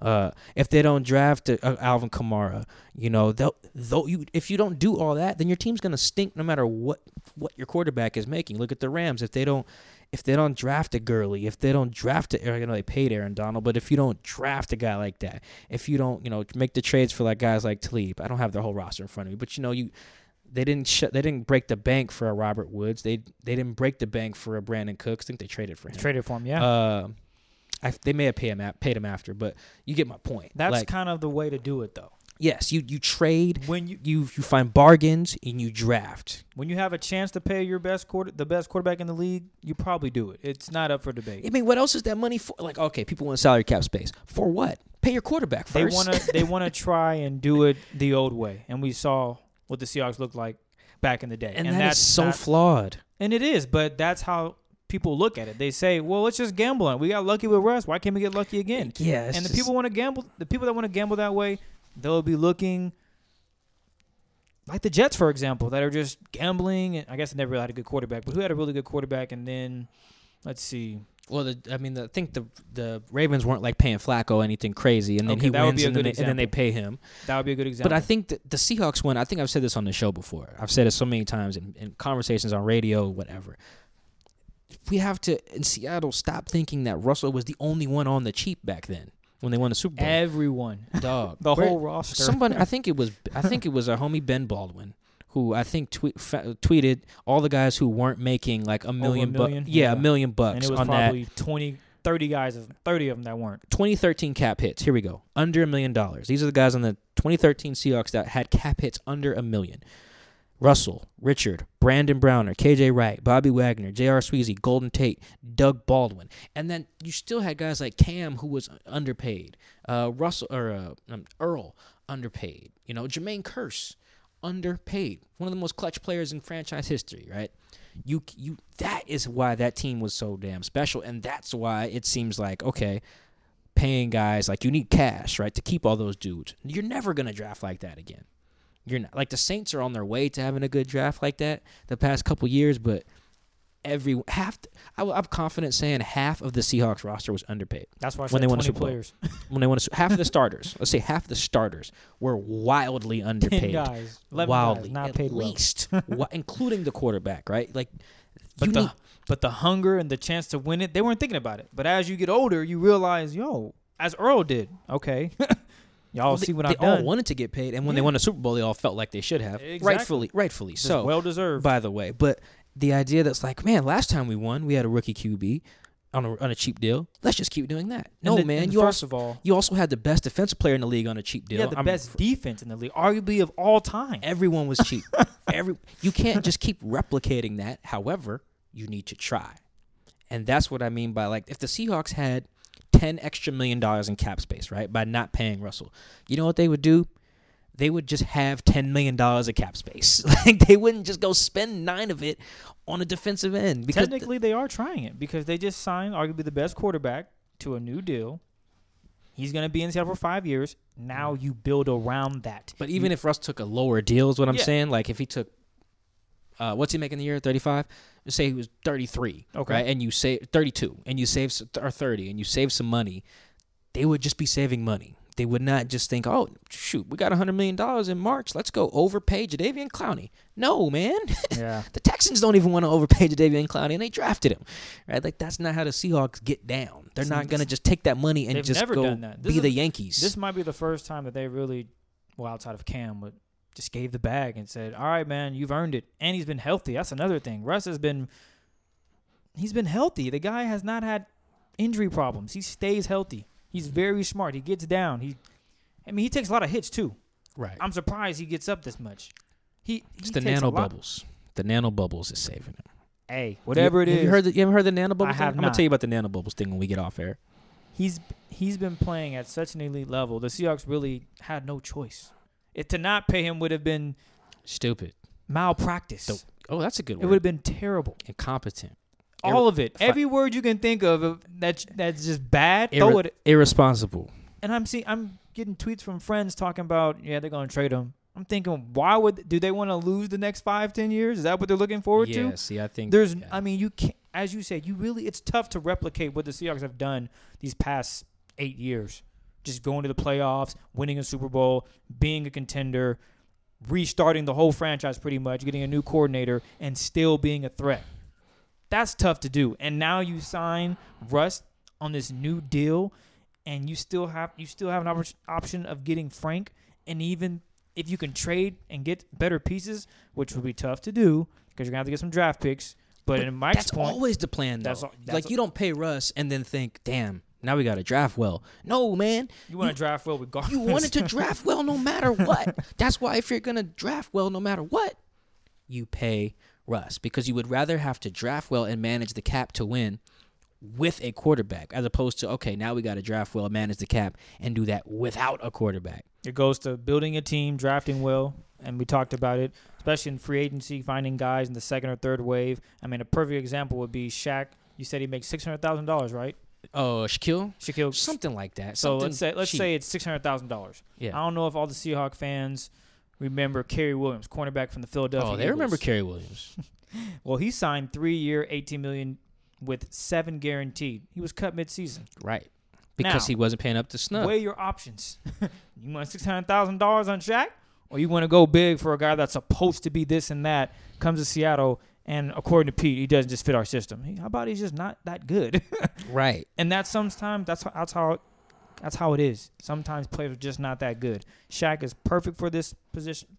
Uh, if they don't draft a, a Alvin Kamara, you know, they'll, though you if you don't do all that, then your team's gonna stink no matter what what your quarterback is making. Look at the Rams. If they don't if they don't draft a Gurley, if they don't draft a, I know they paid Aaron Donald, but if you don't draft a guy like that, if you don't, you know, make the trades for like guys like Talib, I don't have their whole roster in front of me, but you know, you they didn't shut they didn't break the bank for a Robert Woods. They they didn't break the bank for a Brandin Cooks. I think they traded for him. Traded for him. Yeah. Uh, I, they may have paid him paid him after, but you get my point. That's like, kind of the way to do it, though. yes, you you trade, When you you you find bargains, and you draft. when you have a chance to pay your best quarter, the best quarterback in the league, you probably do it. It's not up for debate. I mean, what else is that money for? Like, okay, people want salary cap space for what? Pay your quarterback first. They want to they want to try and do it the old way, and we saw what the Seahawks looked like back in the day, and, and, that that's so not- flawed. and it is. But that's how people look at it. They say, "Well, let's just gamble on it. We got lucky with Russ. Why can't we get lucky again?" Yeah, and the just- people want to gamble. The people that want to gamble that way, they'll be looking like the Jets, for example, that are just gambling. And I guess they never really had a good quarterback, but who had a really good quarterback? And then let's see, Well, the, I mean, the, I think the the Ravens weren't like paying Flacco anything crazy, and then Okay, he wins, be a and then, good they, and then they pay him. that would be a good example. But I think that the Seahawks win. I think I've said this on the show before. I've said it so many times in, in conversations on radio, whatever. We have to in Seattle stop thinking that Russell was the only one on the cheap back then when they won the Super Bowl. everyone, Dog, the Where- whole roster. Somebody, I think it was, I think it was our homie Ben Baldwin, who I think tweet, fa- tweeted all the guys who weren't making like a million, bu- million? yeah, Yeah. a million and bucks it was on that. probably 20, 30 guys, of 30 of them that weren't. 2013 cap hits. Here we go. Under a million dollars. These are the guys on the 2013 Seahawks that had cap hits under a million. Russell, Richard, Brandon Browner, KJ Wright, Bobby Wagner, J.R. Sweezy, Golden Tate, Doug Baldwin. And then you still had guys like Kam who was underpaid. Uh, Russell or uh, um, Earl underpaid. You know, Jermaine Kearse underpaid. One of the most clutch players in franchise history, right? You you that is why that team was so damn special and that's why it seems like okay, paying guys like you need cash, right, to keep all those dudes. You're never going to draft like that again. You're not like the Saints are on their way to having a good draft like that the past couple years, but every half I, I'm confident saying half of the Seahawks roster was underpaid That's why I When they won 20 Super Bowl. players, when they won. A, half of the starters, let's say half of the starters were wildly underpaid, guys, wildly, guys, not paid well. least, wa- including the quarterback, right? Like, But the need- but the hunger and the chance to win it, they weren't thinking about it. But as you get older, you realize, yo, as Earl did, okay, y'all they, see what they I've all done. wanted to get paid, and when they won a Super Bowl, they all felt like they should have, Exactly. rightfully, rightfully so. well deserved. by the way. But the idea that's like, man, last time we won, we had a rookie QB on a on a cheap deal. Let's just keep doing that. No, the- man, you first also of all, you also had the best defensive player in the league on a cheap deal. you had the I'm- best defense in the league, arguably of all time. Everyone was cheap. Every you can't just keep replicating that. However, you need to try, and that's what I mean by like if the Seahawks had ten extra million dollars in cap space, right, by not paying Russell, you know what they would do? They would just have ten million dollars of cap space. Like they wouldn't just go spend nine of it on a defensive end because Technically, they are trying it because they just signed arguably the best quarterback to a new deal. He's going to be in Seattle for five years. Now you build around that. But even if Russ took a lower deal, is what I'm Yeah. saying. Like if he took, uh, what's he making the year? Thirty five. Say he was thirty three. Okay. Right, and you save thirty two, and you save or thirty, and you save some money. They would just be saving money. They would not just think, oh shoot, we got hundred million dollars in March. Let's go overpay Jadeveon Clowney. No, man. yeah, the Texans don't even want to overpay Jadeveon Clowney, and they drafted him. Right? Like that's not how the Seahawks get down. They're not gonna just take that money and just go. Be is- the Yankees. this might be the first time that they really, well, outside of Kam, but just gave the bag and said, "All right, man, you've earned it." And he's been healthy. That's another thing. Russ has been, he's been healthy. The guy has not had injury problems. He stays healthy. He's mm-hmm. very smart. He gets down. He, I mean, he takes a lot of hits too. right. I'm surprised he gets up this much. He, he It's the takes a nano bubbles. The nano bubbles is saving him. Hey, whatever it you, is, you heard the, you ever heard the nano bubbles? I thing? have I'm gonna tell you about the nano bubbles thing when we get off air. he's he's been playing at such an elite level. The Seahawks really had no choice. It to not pay him would have been Stupid. malpractice. Dope. Oh, that's a good one. It would have been terrible. Incompetent. All of it. Every word you can think of that's that's just bad. Throw it. irresponsible. And I'm seeing I'm getting tweets from friends talking about yeah they're gonna trade him. I'm thinking why would do they want to lose the next five ten years? Is that what they're looking forward yeah. to? Yeah, see, I think There's yeah. I mean you can't as you said you really it's tough to replicate what the Seahawks have done these past eight years. Just going to the playoffs, winning a Super Bowl, being a contender, restarting the whole franchise pretty much, getting a new coordinator, and still being a threat. That's tough to do. And now you sign Russ on this new deal, and you still have you still have an oppor- option of getting Frank, and even if you can trade and get better pieces, which would be tough to do because you're gonna have to get some draft picks. But, in Mike's that's point, always the plan. Though. That's that's like you don't pay Russ and then think, damn, now we got to draft well. No, man. you want to draft well regardless. You wanted to draft well no matter what. That's why if you're gonna draft well no matter what, you pay Russ because you would rather have to draft well and manage the cap to win with a quarterback as opposed to okay now we got to draft well manage the cap and do that without a quarterback It goes to building a team, drafting well, and we talked about it, especially in free agency, finding guys in the second or third wave. I mean, a perfect example would be Shaq. You said he makes six hundred thousand dollars, right? Oh, Shaquill, Shaquill. something like that. so let's say let's cheap. say it's six hundred thousand dollars. yeah. I don't know if all the Seahawk fans remember Cary Williams, cornerback from the Philadelphia. Oh, they remember Cary Williams. Well, he signed three year, eighteen million with seven guaranteed. He was cut mid season. right. Because Now, he wasn't paying up to snuff. Weigh your options. you want six hundred thousand dollars on Shaq, or you want to go big for a guy that's supposed to be this and that, comes to Seattle, and according to Pete, he doesn't just fit our system. He- How about he's just not that good? Right. and that's sometimes that's how, that's how that's how it is. Sometimes players are just not that good. Shaq is perfect for this position.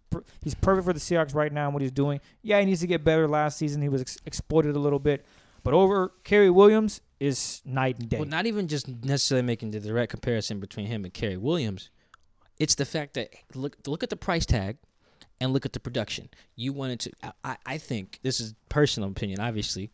He's perfect for the Seahawks right now. and What he's doing, yeah, he needs to get better. Last season, he was ex- exploited a little bit, but over Cary Williams is night and day. Well, not even just necessarily making the direct comparison between him and Cary Williams. It's the fact that look look at the price tag and look at the production. You wanted to. I- I, think this is personal opinion. Obviously,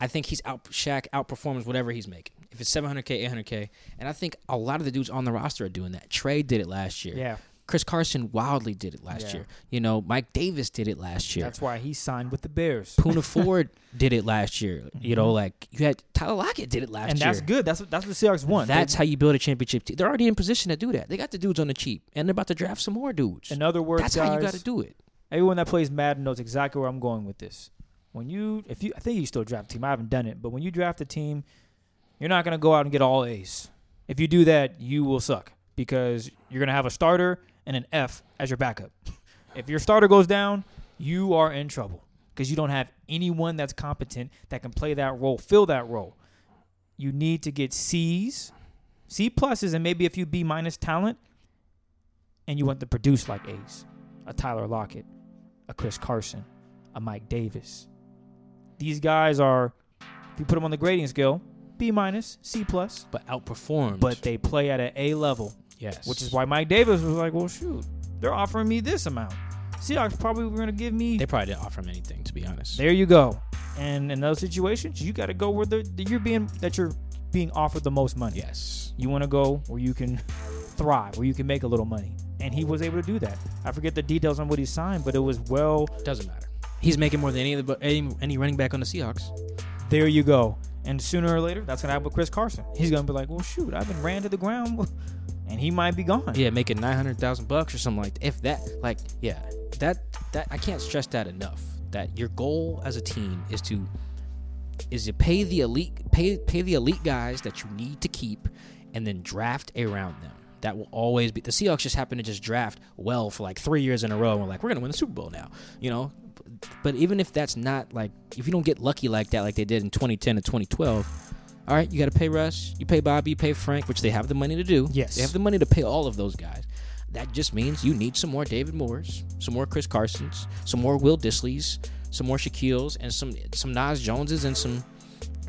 I think he's out. Shaq outperforms whatever he's making. If it's 700k, 800k, and I think a lot of the dudes on the roster are doing that. Trey did it last year. yeah, Chris Carson wildly did it last Yeah. year. You know, Mike Davis did it last year. that's why he signed with the Bears. Poona Ford did it last year. You know, like you had Tyler Lockett did it last Mm-hmm. and year. that's good. That's what that's what the Seahawks won. That's They- how you build a championship team. They're already in position to do that. They got the dudes on the cheap, and they're about to draft some more dudes. in other words, That's how you got to do it. Everyone that plays Madden knows exactly where I'm going with this. When you, if you, I think you still draft a team. I haven't done it, but when you draft a team, you're not gonna go out and get all A's. If you do that, you will suck because you're gonna have a starter and an F as your backup. If your starter goes down, you are in trouble because you don't have anyone that's competent that can play that role, fill that role. You need to get C's, C pluses, and maybe a few B minus talent, and you want to produce like A's. A Tyler Lockett, a Chris Carson, a Mike Davis. These guys are, if you put them on the grading scale, B minus, C plus, But outperformed. but they play at an A level, yes, which is why Mike Davis was like, well, shoot, they're offering me this amount. Seahawks probably were going to give me. they probably didn't offer him anything, to be honest. There you go. And in those situations, you got to go where the, the you're being that you're being offered the most money. yes, You want to go where you can thrive, where you can make a little money. And he was able to do that. I forget the details on what he signed, but it was well. doesn't matter. He's making more than any of the any, any running back on the Seahawks. There you go. And sooner or later, that's gonna happen with Chris Carson. He's gonna be like, "Well, shoot, I've been ran to the ground," and he might be gone. Yeah, making nine hundred thousand bucks or something like. That. If that, like, yeah, that that I can't stress that enough. That your goal as a team is to is to pay the elite pay pay the elite guys that you need to keep, and then draft around them. That will always be the Seahawks. Just happen to just draft well for like three years in a row. And we're like, we're gonna win the Super Bowl now, you know. But even if that's not like, if you don't get lucky like that, like they did in 2010 and 2012, all right, you got to pay Russ, you pay Bobby, you pay Frank, which they have the money to do. Yes. they have the money to pay all of those guys. That just means you need some more David Moores, some more Chris Carsons, some more Will Disslys, some more Shaquill's, and some some Naz Joneses, and some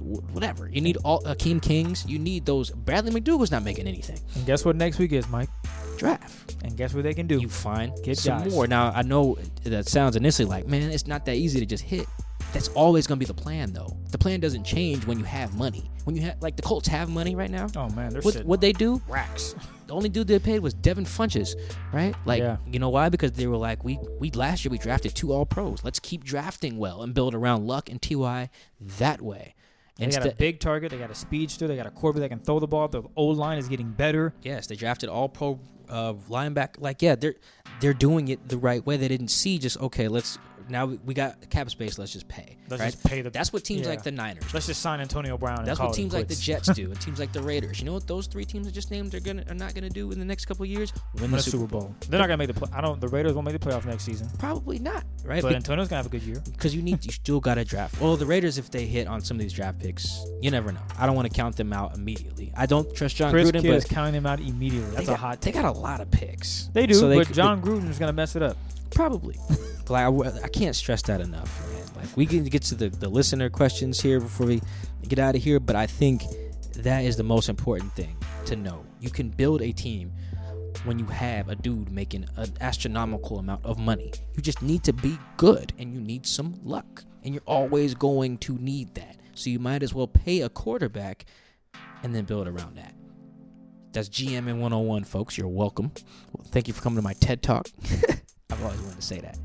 whatever. You need all Akeem Kings. You need those. Bradley McDougald's not making anything. And guess what next week is, Mike? Draft. And guess what they can do? You find Get some guys. more. Now I know that sounds initially like, man, it's not that easy to just hit. That's always gonna be the plan, though. The plan doesn't change when you have money. When you have like the Colts have money right now. oh man, they're What what they do? racks. The only dude they paid was Devin Funchess, right? Like, Yeah. you know why? Because they were like, we we last year we drafted two All Pros. Let's keep drafting well and build around Luck and Ty that way. They got a big target. They got a speedster. They got a quarterback that can throw the ball. The old line is getting better. yes, they drafted All Pro uh, linebacker. Like, yeah, they're they're doing it the right way. They didn't see just okay. Let's now we- got cap space. Let's just pay. Let's right? just pay the. That's what teams yeah. like the Niners. Let's just sign Antonio Brown. and That's what teams like the. Jets do, and teams like the Raiders. You know what those three teams I just named are gonna are not gonna do in the next couple of years? Win the a Super Bowl. They're not gonna make the. Play- I don't. The Raiders won't make the playoffs next season. Probably not, right? But Be- Antonio's gonna have a good year. because you need you still got to draft. Well, the Raiders, if they hit on some of these draft picks, you never know. I don't want to count them out immediately. I don't trust John Chris Gruden, Kidd is counting them out immediately. That's they a hot. They got a lot of picks. They do, So they but Jon Gruden is gonna mess it up. Probably. like I, I can't stress that enough, man. Like we can get to the the listener questions here before we get out of here, but I think that is the most important thing to know. You can build a team when you have a dude making an astronomical amount of money. You just need to be good and you need some luck. And you're always going to need that. So you might as well pay a quarterback and then build around that. That's GM in 101, folks. You're welcome. Well, thank you for coming to my TED Talk. I've always wanted to say that.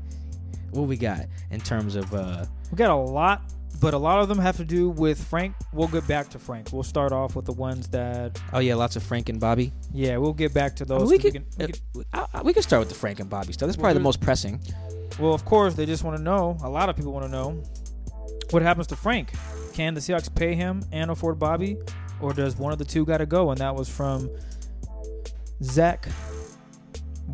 What we got in terms of uh We got a lot but a lot of them have to do with Frank. We'll get back to Frank. We'll start off with the ones that, Oh yeah, lots of Frank and Bobby. yeah, we'll get back to I mean, those. we could, we uh, can- we I- I- we can start with the Frank and Bobby stuff. That's probably the most pressing. Well, of course, they just want to know. A lot of people want to know what happens to Frank. Can the Seahawks pay him and afford Bobby, or does one of the two got to go? And that was from Zach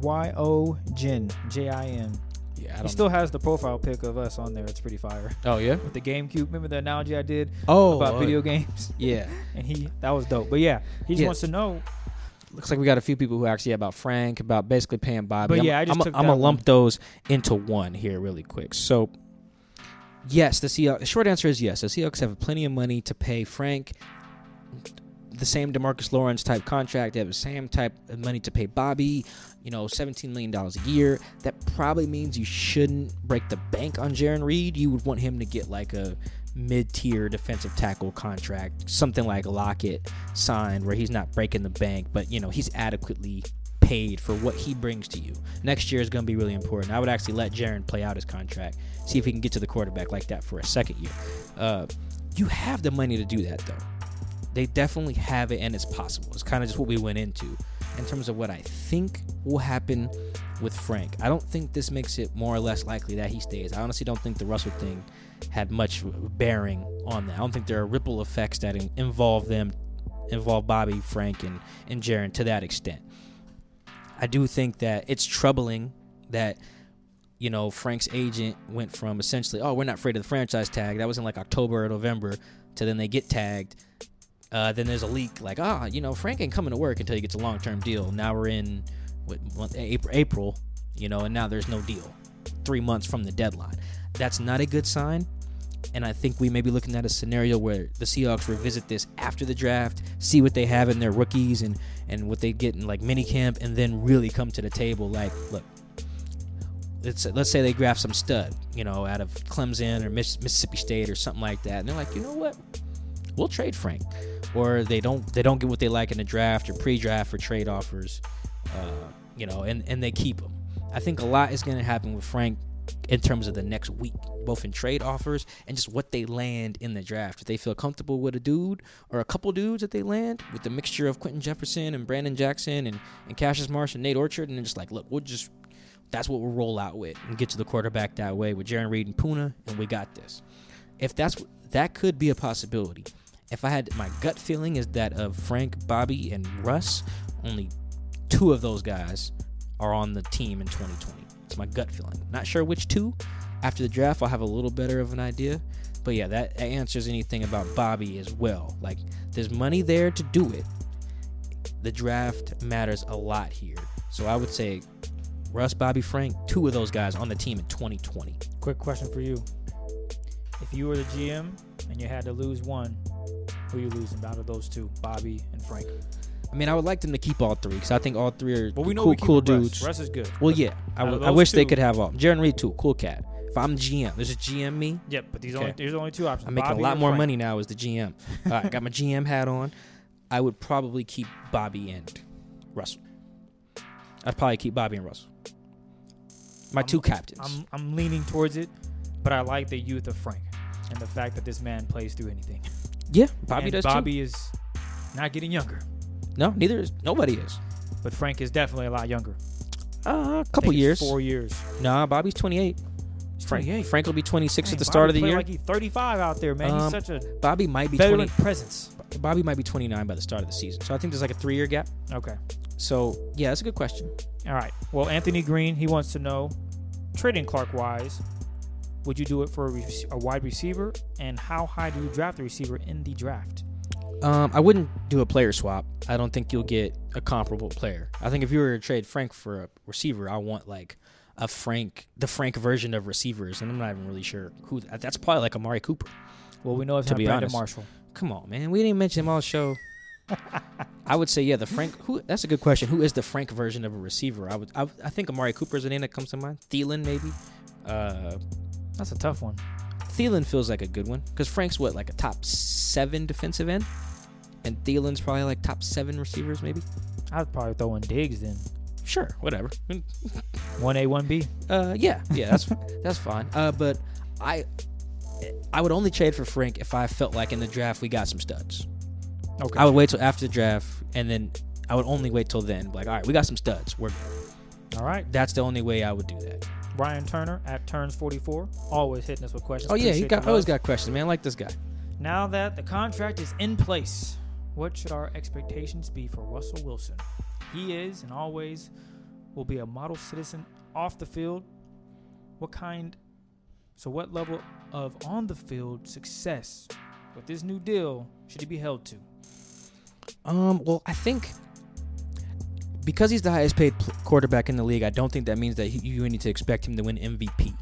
Y O Jin J I N. Yeah, He still has the profile pic of us on there. It's pretty fire oh yeah. with the GameCube. Remember the analogy I did Oh, about oh, video games? Yeah. And he that was dope. But yeah, he just Yeah. wants to know. Looks like we got a few people who actually about Frank about basically paying Bobby. But I'm, yeah, I just I'm, took I'm gonna lump those into one here really quick. So, yes, the Seahawks. The short answer is yes. The Seahawks have plenty of money to pay Frank. The same Demarcus Lawrence type contract. They have the same type of money to pay Bobby. You know, seventeen million dollars a year. That probably means you shouldn't break the bank on Jarran Reed. You would want him to get like a mid-tier defensive tackle contract, something like Lockett signed, where he's not breaking the bank, but you know he's adequately paid for what he brings to you. Next year is going to be really important. I would actually let Jaron play out his contract, see if he can get to the quarterback like that for a second year. Uh, you have the money to do that though. They definitely have it, and it's possible. It's kind of just what we went into in terms of what I think will happen with Frank. I don't think this makes it more or less likely that he stays. I honestly don't think the Russell thing had much bearing on that. I don't think there are ripple effects that involve them, involve Bobby, Frank, and and Jarran to that extent. I do think that it's troubling that you know Frank's agent went from essentially, oh, we're not afraid of the franchise tag. That was in like October or November, to then they get tagged. Uh, then there's a leak like, ah, you know, Frank ain't coming to work until he gets a long term deal. Now we're in what April, you know, and now there's no deal. Three months from the deadline. That's not a good sign. And I think we may be looking at a scenario where the Seahawks revisit this after the draft, see what they have in their rookies and, and what they get in like minicamp, and then really come to the table like, look, let's let's say they draft some stud, you know, out of Clemson or Miss, Mississippi State or something like that, and they're like, you know what, we'll trade Frank, or they don't they don't get what they like in the draft or pre-draft or trade offers, uh, you know, and and they keep them. I think a lot is going to happen with Frank in terms of the next week, both in trade offers and just what they land in the draft. If they feel comfortable with a dude or a couple dudes that they land with the mixture of Quinton Jefferson and Branden Jackson and, and Cassius Marsh and Nate Orchard, and they're just like, look, we'll just that's what we'll roll out with and get to the quarterback that way with Jarran Reed and Poona, and we got this. If that's that could be a possibility. If I had my gut feeling is that of Frank, Bobby, and Russ, only two of those guys are on the team in 2020. It's my gut feeling. Not sure which two. After the draft, I'll have a little better of an idea. But yeah, that answers anything about Bobby as well. Like, there's money there to do it. The draft matters a lot here. So I would say Russ, Bobby, Frank, two of those guys on the team in 2020. Quick question for you: If you were the GM and you had to lose one, who you losing out of those two, Bobby and Frank? I mean, I would like them to keep all three because I think all three are Well, we know cool, we cool Russ. dudes. Russ is good. Well, yeah, I, w- I wish they could have all. Jarran Reed too, cool cat. If I'm GM, there's a GM me. Yep, but these Okay. only there's only two options. I'm making Bobby a lot more Frank. money now as the GM. All right, got my GM hat on. I would probably keep Bobby and Russell. I'd probably keep Bobby and Russell. My I'm- two captains. I'm I'm leaning towards it, but I like the youth of Frank and the fact that this man plays through anything. yeah, Bobby and does Bobby is not getting younger. No, neither is nobody is. but Frank is definitely a lot younger. Uh, a couple years. four years. Nah, Bobby's 28. Frank, Frank will be 26 Dang, at the start Bobby of the year. Like he's 35 out there, man. Um, he's such a Bobby might be veteran 20. presence. Bobby might be 29 by the start of the season. So I think there's like a three year gap. Okay. So yeah, that's a good question. All right. Well, Anthony Green, he wants to know, trading Clark wise, would you do it for a, rec- a wide receiver? And how high do you draft a receiver in the draft? Um, I wouldn't do a player swap. I don't think you'll get a comparable player. I think if you were to trade Frank for a receiver, I want like a Frank, the Frank version of receivers, and I'm not even really sure who. That's probably like Amari Cooper. Well, we know it's To be Brandon honest. Marshall. Come on, man, we didn't mention him all show. I would say yeah, the Frank. Who? That's a good question. Who is the Frank version of a receiver? I would. I, I think Amari Cooper is the name that comes to mind. Thielen maybe. Uh, That's a tough one. Thielen feels like a good one because Frank's what like a top seven defensive end, and Thielen's probably like top seven receivers maybe. I'd probably throw in Diggs then. Sure, whatever. One A, one B. Uh, yeah, yeah, that's that's fine. Uh, but I I would only trade for Frank if I felt like in the draft we got some studs. Okay. I would wait till after the draft, and then I would only wait till then. Like, all right, we got some studs. We're All right. that's the only way I would do that. Ryan Turner at turns 44, always hitting us with questions. Oh yeah, he got always got questions, man. I like this guy. Now that the contract is in place, what should our expectations be for Russell Wilson? He is and always will be a model citizen off the field. What kind, so what level of on the field success with this new deal should he be held to? Um, well, I think because he's the highest paid quarterback in the league, I don't think that means that he, you need to expect him to win MVP.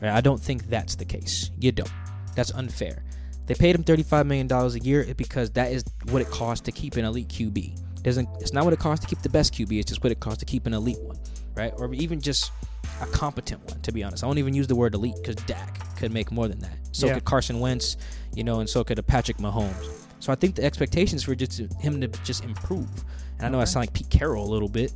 Right? I don't think that's the case. You don't. That's unfair. They paid him thirty-five million dollars a year because that is what it costs to keep an elite QB. Doesn't it's not what it costs to keep the best QB. It's just what it costs to keep an elite one, right? Or even just a competent one. To be honest, I won't even use the word elite because Dak could make more than that. So Yeah. could Carson Wentz, you know, and so could a Patrick Mahomes. So I think the expectations for just him to just improve. And I know I sound like Pete Carroll a little bit,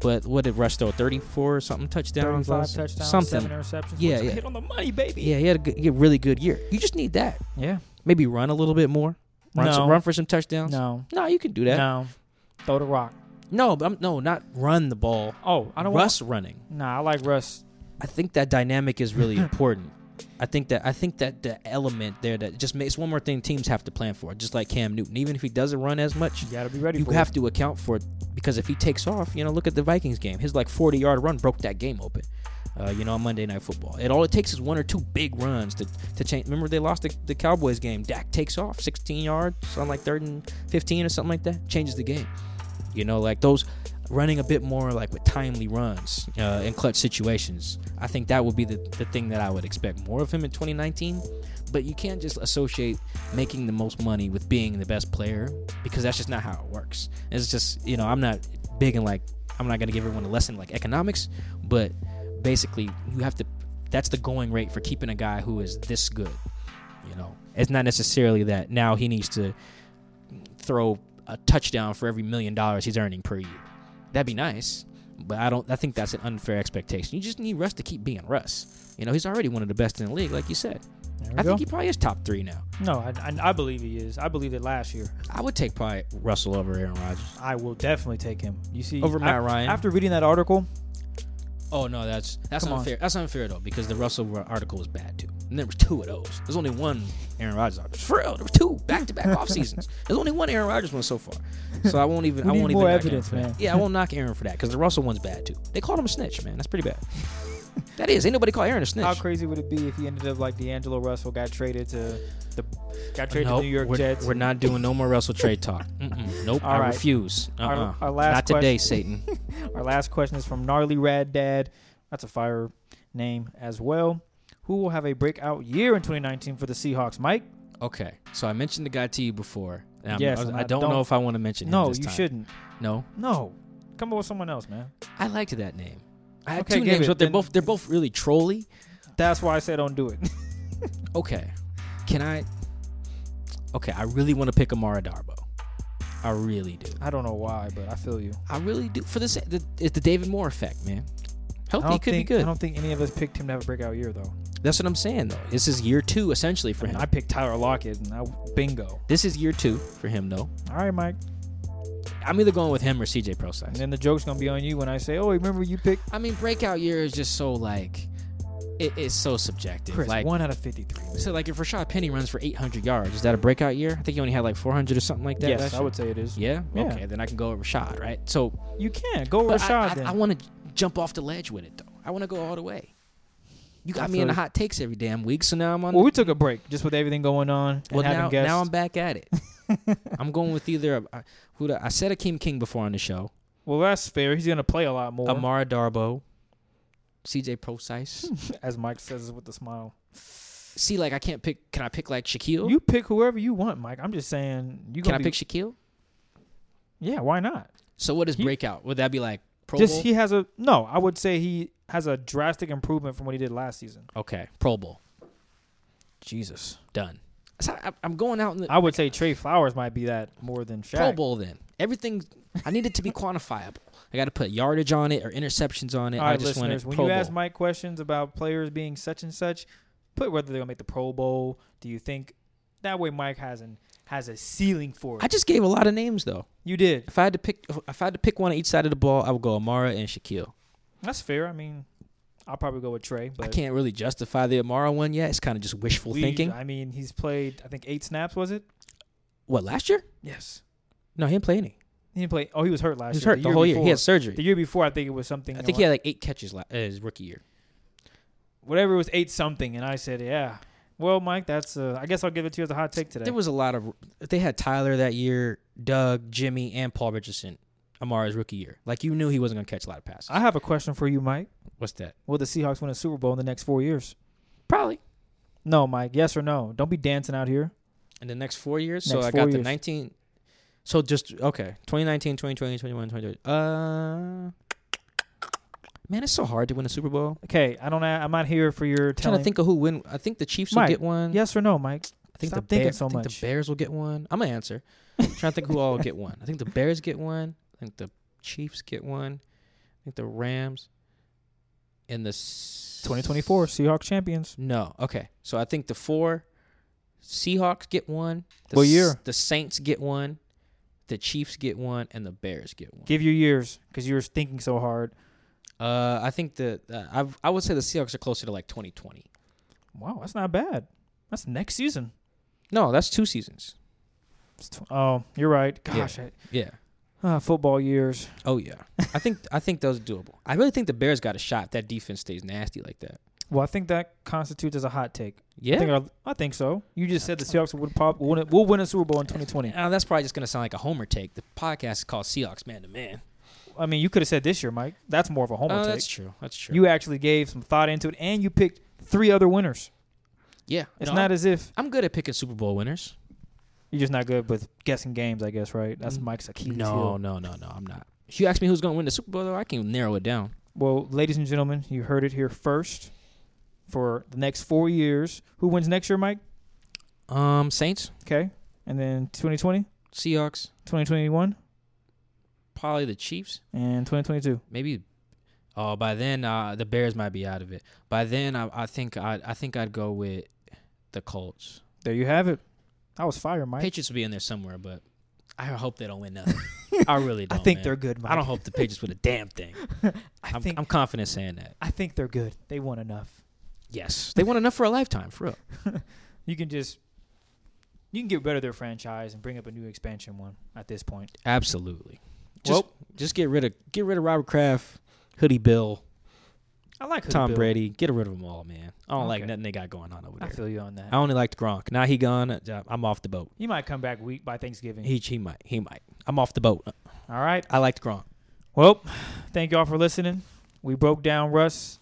but what did Russ throw? Thirty-four or something touchdowns, 35 last- touchdowns, something. seven interceptions. Yeah, yeah. hit on the money, baby. Yeah, he had a, good, he had a really good year. You just need that. Yeah. Maybe run a little bit more. Run, No. some, run for some touchdowns. No. no, you can do that. No. Throw the rock. No, but I'm, no, not run the ball. Oh, I don't Russ running. want. Nah, I like Russ. I think that dynamic is really important. I think that I think that the element there that just makes one more thing teams have to plan for, just like Cam Newton. Even if he doesn't run as much, You got to be ready you have it. to account for it because if he takes off, you know, look at the Vikings game. His like 40 yard run broke that game open. Uh, you know, on Monday Night Football. It all it takes is one or two big runs to, to change. Remember, they lost the, the Cowboys game. Dak takes off 16 yards on like third and 15 or something like that. Changes the game. You know, like those running a bit more like with timely runs uh, in clutch situations. I think that would be the, the thing that I would expect more of him in 2019. But you can't just associate making the most money with being the best player because that's just not how it works. It's just, you know, I'm not big in like, I'm not going to give everyone a lesson like economics, but basically you have to, that's the going rate for keeping a guy who is this good. You know, it's not necessarily that now he needs to throw a touchdown for every million dollars he's earning per year. That'd be nice, but I don't. I think that's an unfair expectation. You just need Russ to keep being Russ. You know, he's already one of the best in the league, like you said. I go. think he probably is top three now. no, I, I, I believe he is. I believe it last year. I would take probably Russell over Aaron Rodgers. I will definitely take him. You see, Over I- Matt Ryan. After reading that article, Oh no, that's that's Come on. unfair. That's unfair though because the Russell article was bad too. And there was two of those. There's only one Aaron Rodgers article. For real, there were two back to back off seasons. There's only one Aaron Rodgers one so far. So I won't even. We I need won't more even knock evidence, man. Yeah, I won't knock Aaron for that because the Russell one's bad too. They called him a snitch, man. That's pretty bad. that is. Ain't nobody call Aaron a snitch. how crazy would it be if he ended up like D'Angelo Russell got traded to the got traded Nope, to New York we're, Jets? We're not doing no more Russell trade talk. Mm-mm, nope. All I right. refuse. Uh-uh. Our- our last not today, Satan. Our last question is from Gnarly Rad Dad. That's a fire name as well. Who will have a breakout year in 2019 for the Seahawks? Mike? Okay, so I mentioned the guy to you before. Yes, I, I don't, don't- know if I want to mention him. No, you time. shouldn't. No, No, come up with someone else, man. I liked that name. I had Okay, two names, it, but they're then- both they're both really trolly. That's why I said don't do it. Okay, can I? Okay, I really want to pick Amara Darboh. I really do. I don't know why, but I feel you. I really do. For the, sa- the it's the David Moore effect, man. Healthy could think, be good. I don't think any of us picked him to have a breakout year, though. That's what I'm saying, though. This is year two essentially for I, mean, him. I picked Tyler Lockett, and I bingo. this is year two for him, though. All right, Mike. I'm either going with him or CJ Prosise. And then the joke's gonna be on you when I say, "Oh, remember you picked I mean, breakout year is just so like, it, it's so subjective. Chris like, one out of 53." man. so like if Rashaad Penny runs for 800 yards, is that a breakout year? I think he only had like 400 or something like that. yes, I would say it is. Yeah? Yeah. Okay, then I can go with Rashaad, right? So, You can go but Rashaad. I, then. I, I want to jump off the ledge with it though. I want to go all the way. You got me in the hot takes every damn week, so now I'm on. well, we took a break just with everything going on. Well, now, now I'm back at it. I'm going with either uh, who the, I said Akeem King before on the show, Well, that's fair. He's gonna play a lot more, Amara Darboh, CJ Prosise. as Mike says with a smile. See, like I can't pick. Can I pick like Shaquill? You pick whoever you want, Mike. I'm just saying. You can I be, pick Shaquill? Yeah, why not? So what is He- breakout? Would that be like Pro just Bowl? he has a no. I would say he has a drastic improvement from what he did last season. okay, Pro Bowl Jesus. done. So I, I'm going out in the I would say Tre Flowers might be that more than Shaq. Pro Bowl. Then everything I need it to be quantifiable. I got to put yardage on it or interceptions on it. All I right, just want it When Pro you Bowl. ask Mike questions about players being such and such, Put whether they're gonna make the Pro Bowl. Do you think that way Mike has an has a ceiling for it? I just gave a lot of names though. you did. If I had to pick, if I had to pick one on each side of the ball, I would go Amara and Shaquill. That's fair. I mean, I'll probably go with Trey, but I can't really justify the Amara one yet. It's kind of just wishful we- thinking. I mean, he's played I think eight snaps. Was it? What last year? Yes. No, he didn't play any. He didn't play. Oh, he was hurt last year. He was year. hurt the year whole year. He had surgery. The year before, I think it was something. I think he had like eight catches last, uh, his rookie year. whatever it was eight something, and I said, yeah. Well, Mike, that's. Uh, I guess I'll give it to you as a hot take today. There was a lot of. They had Tyler that year, Doug, Jimmy, and Paul Richardson. Amara's rookie year. Like you knew he wasn't gonna catch a lot of passes. I have a question for you, Mike. What's that? Will the Seahawks win a Super Bowl in the next four years? Probably No, Mike. Yes or no? Don't be dancing out here. in the next four years. so Next I four got the years. 19. So just okay, 2019, 2020, 21, 22. Uh, man, it's so hard to win a Super Bowl. Okay, I don't. I'm not here for your I'm trying to think of who win. I think the Chiefs Mike, will get one. Yes or no, Mike? I think Stop the thinking Bear- so I think much. the Bears will get one. I'm gonna answer. I'm trying to think who all will get one. I think the Bears get one. I think the Chiefs get one. I think the Rams and the s- 2024 Seahawks champions. No, okay. So I think the four Seahawks get one. The What S- year? The Saints get one. The Chiefs get one, and the Bears get one. Give your years because you were thinking so hard. Uh, I think the uh, I I would say the Seahawks are closer to like 2020. Wow, that's not bad. That's next season. No, that's two seasons. Tw- Oh, you're right. Yeah. Gosh, I- Yeah. uh, football years. Oh yeah. I think I think those are doable. I really think the Bears got a shot if that defense stays nasty like that. Well, I think that constitutes as a hot take. Yeah. I think, I, I think so. You just said the Seahawks would pop. Will win, will win a Super Bowl in 2020. Uh, that's probably just gonna sound like a homer take. The podcast is called Seahawks Man to Man. I mean, you could have said this year, Mike. That's more of a homer Oh, take. that's true. That's true. You actually gave some thought into it, and you picked three other winners. yeah. It's No, not as if I'm good at picking Super Bowl winners. you're just not good with guessing games. I guess right. That's Mike's Achilles Mm. No, heel. no, no, no. I'm not. If you ask me who's gonna win the Super Bowl, though, I can narrow it down. Well, ladies and gentlemen, you heard it here first. For the next four years, who wins next year, Mike? Um, Saints, Okay, and then 2020, Seahawks, 2021, probably the Chiefs. and 2022. Maybe. Oh, by then uh, the Bears might be out of it. By then, I, I think I I think I'd go with the Colts. There you have it. I was fire, Mike. Patriots will be in there somewhere, but I hope they don't win nothing. I really don't. I think man. they're good, Mike. I don't hope the Patriots win a damn thing. I I'm, think I'm confident saying that. I think they're good. They won enough. Yes, they want enough for a lifetime, for real. You can just you can get rid of their franchise and bring up a new expansion one at this point. Absolutely. Just, Well- just get rid of get rid of Robert Kraft, Hoodie Bill, I like Hoodie Tom Bill. Brady. Get rid of them all, man. I don't like nothing they got going on over there. I feel you on that. I only liked Gronk. Now he gone. uh, I'm off the boat. He might come back week by Thanksgiving. He he might he might. I'm off the boat. All right. I liked Gronk. Well, thank y'all for listening. We broke down Russ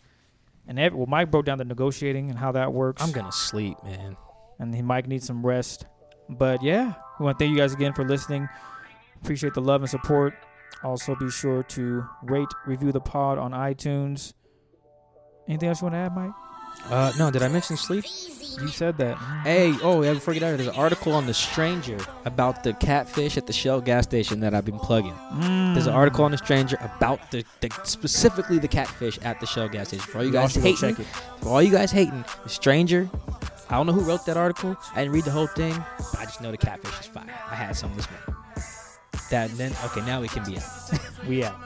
and every, well, Mike broke down the negotiating and how that works. I'm gonna sleep, man. and he Mike needs some rest. But yeah, we want to thank you guys again for listening. Appreciate the love and support. Also, be sure to rate, review the pod on iTunes. Anything else you want to add, Mike? Uh, no, did I mention sleep? You said that. Hey, oh, yeah, before we get out of here, there's an article on the Stranger about the catfish at the Shell gas station that I've been plugging. There's an article on the Stranger about the, the specifically the catfish at the Shell gas station. For all you Y'all guys hating, check it. for all you guys hating, the Stranger. I don't know who wrote that article. I didn't read the whole thing. I just know the catfish is fire. I had some this morning. That then okay, now we can be out. We out.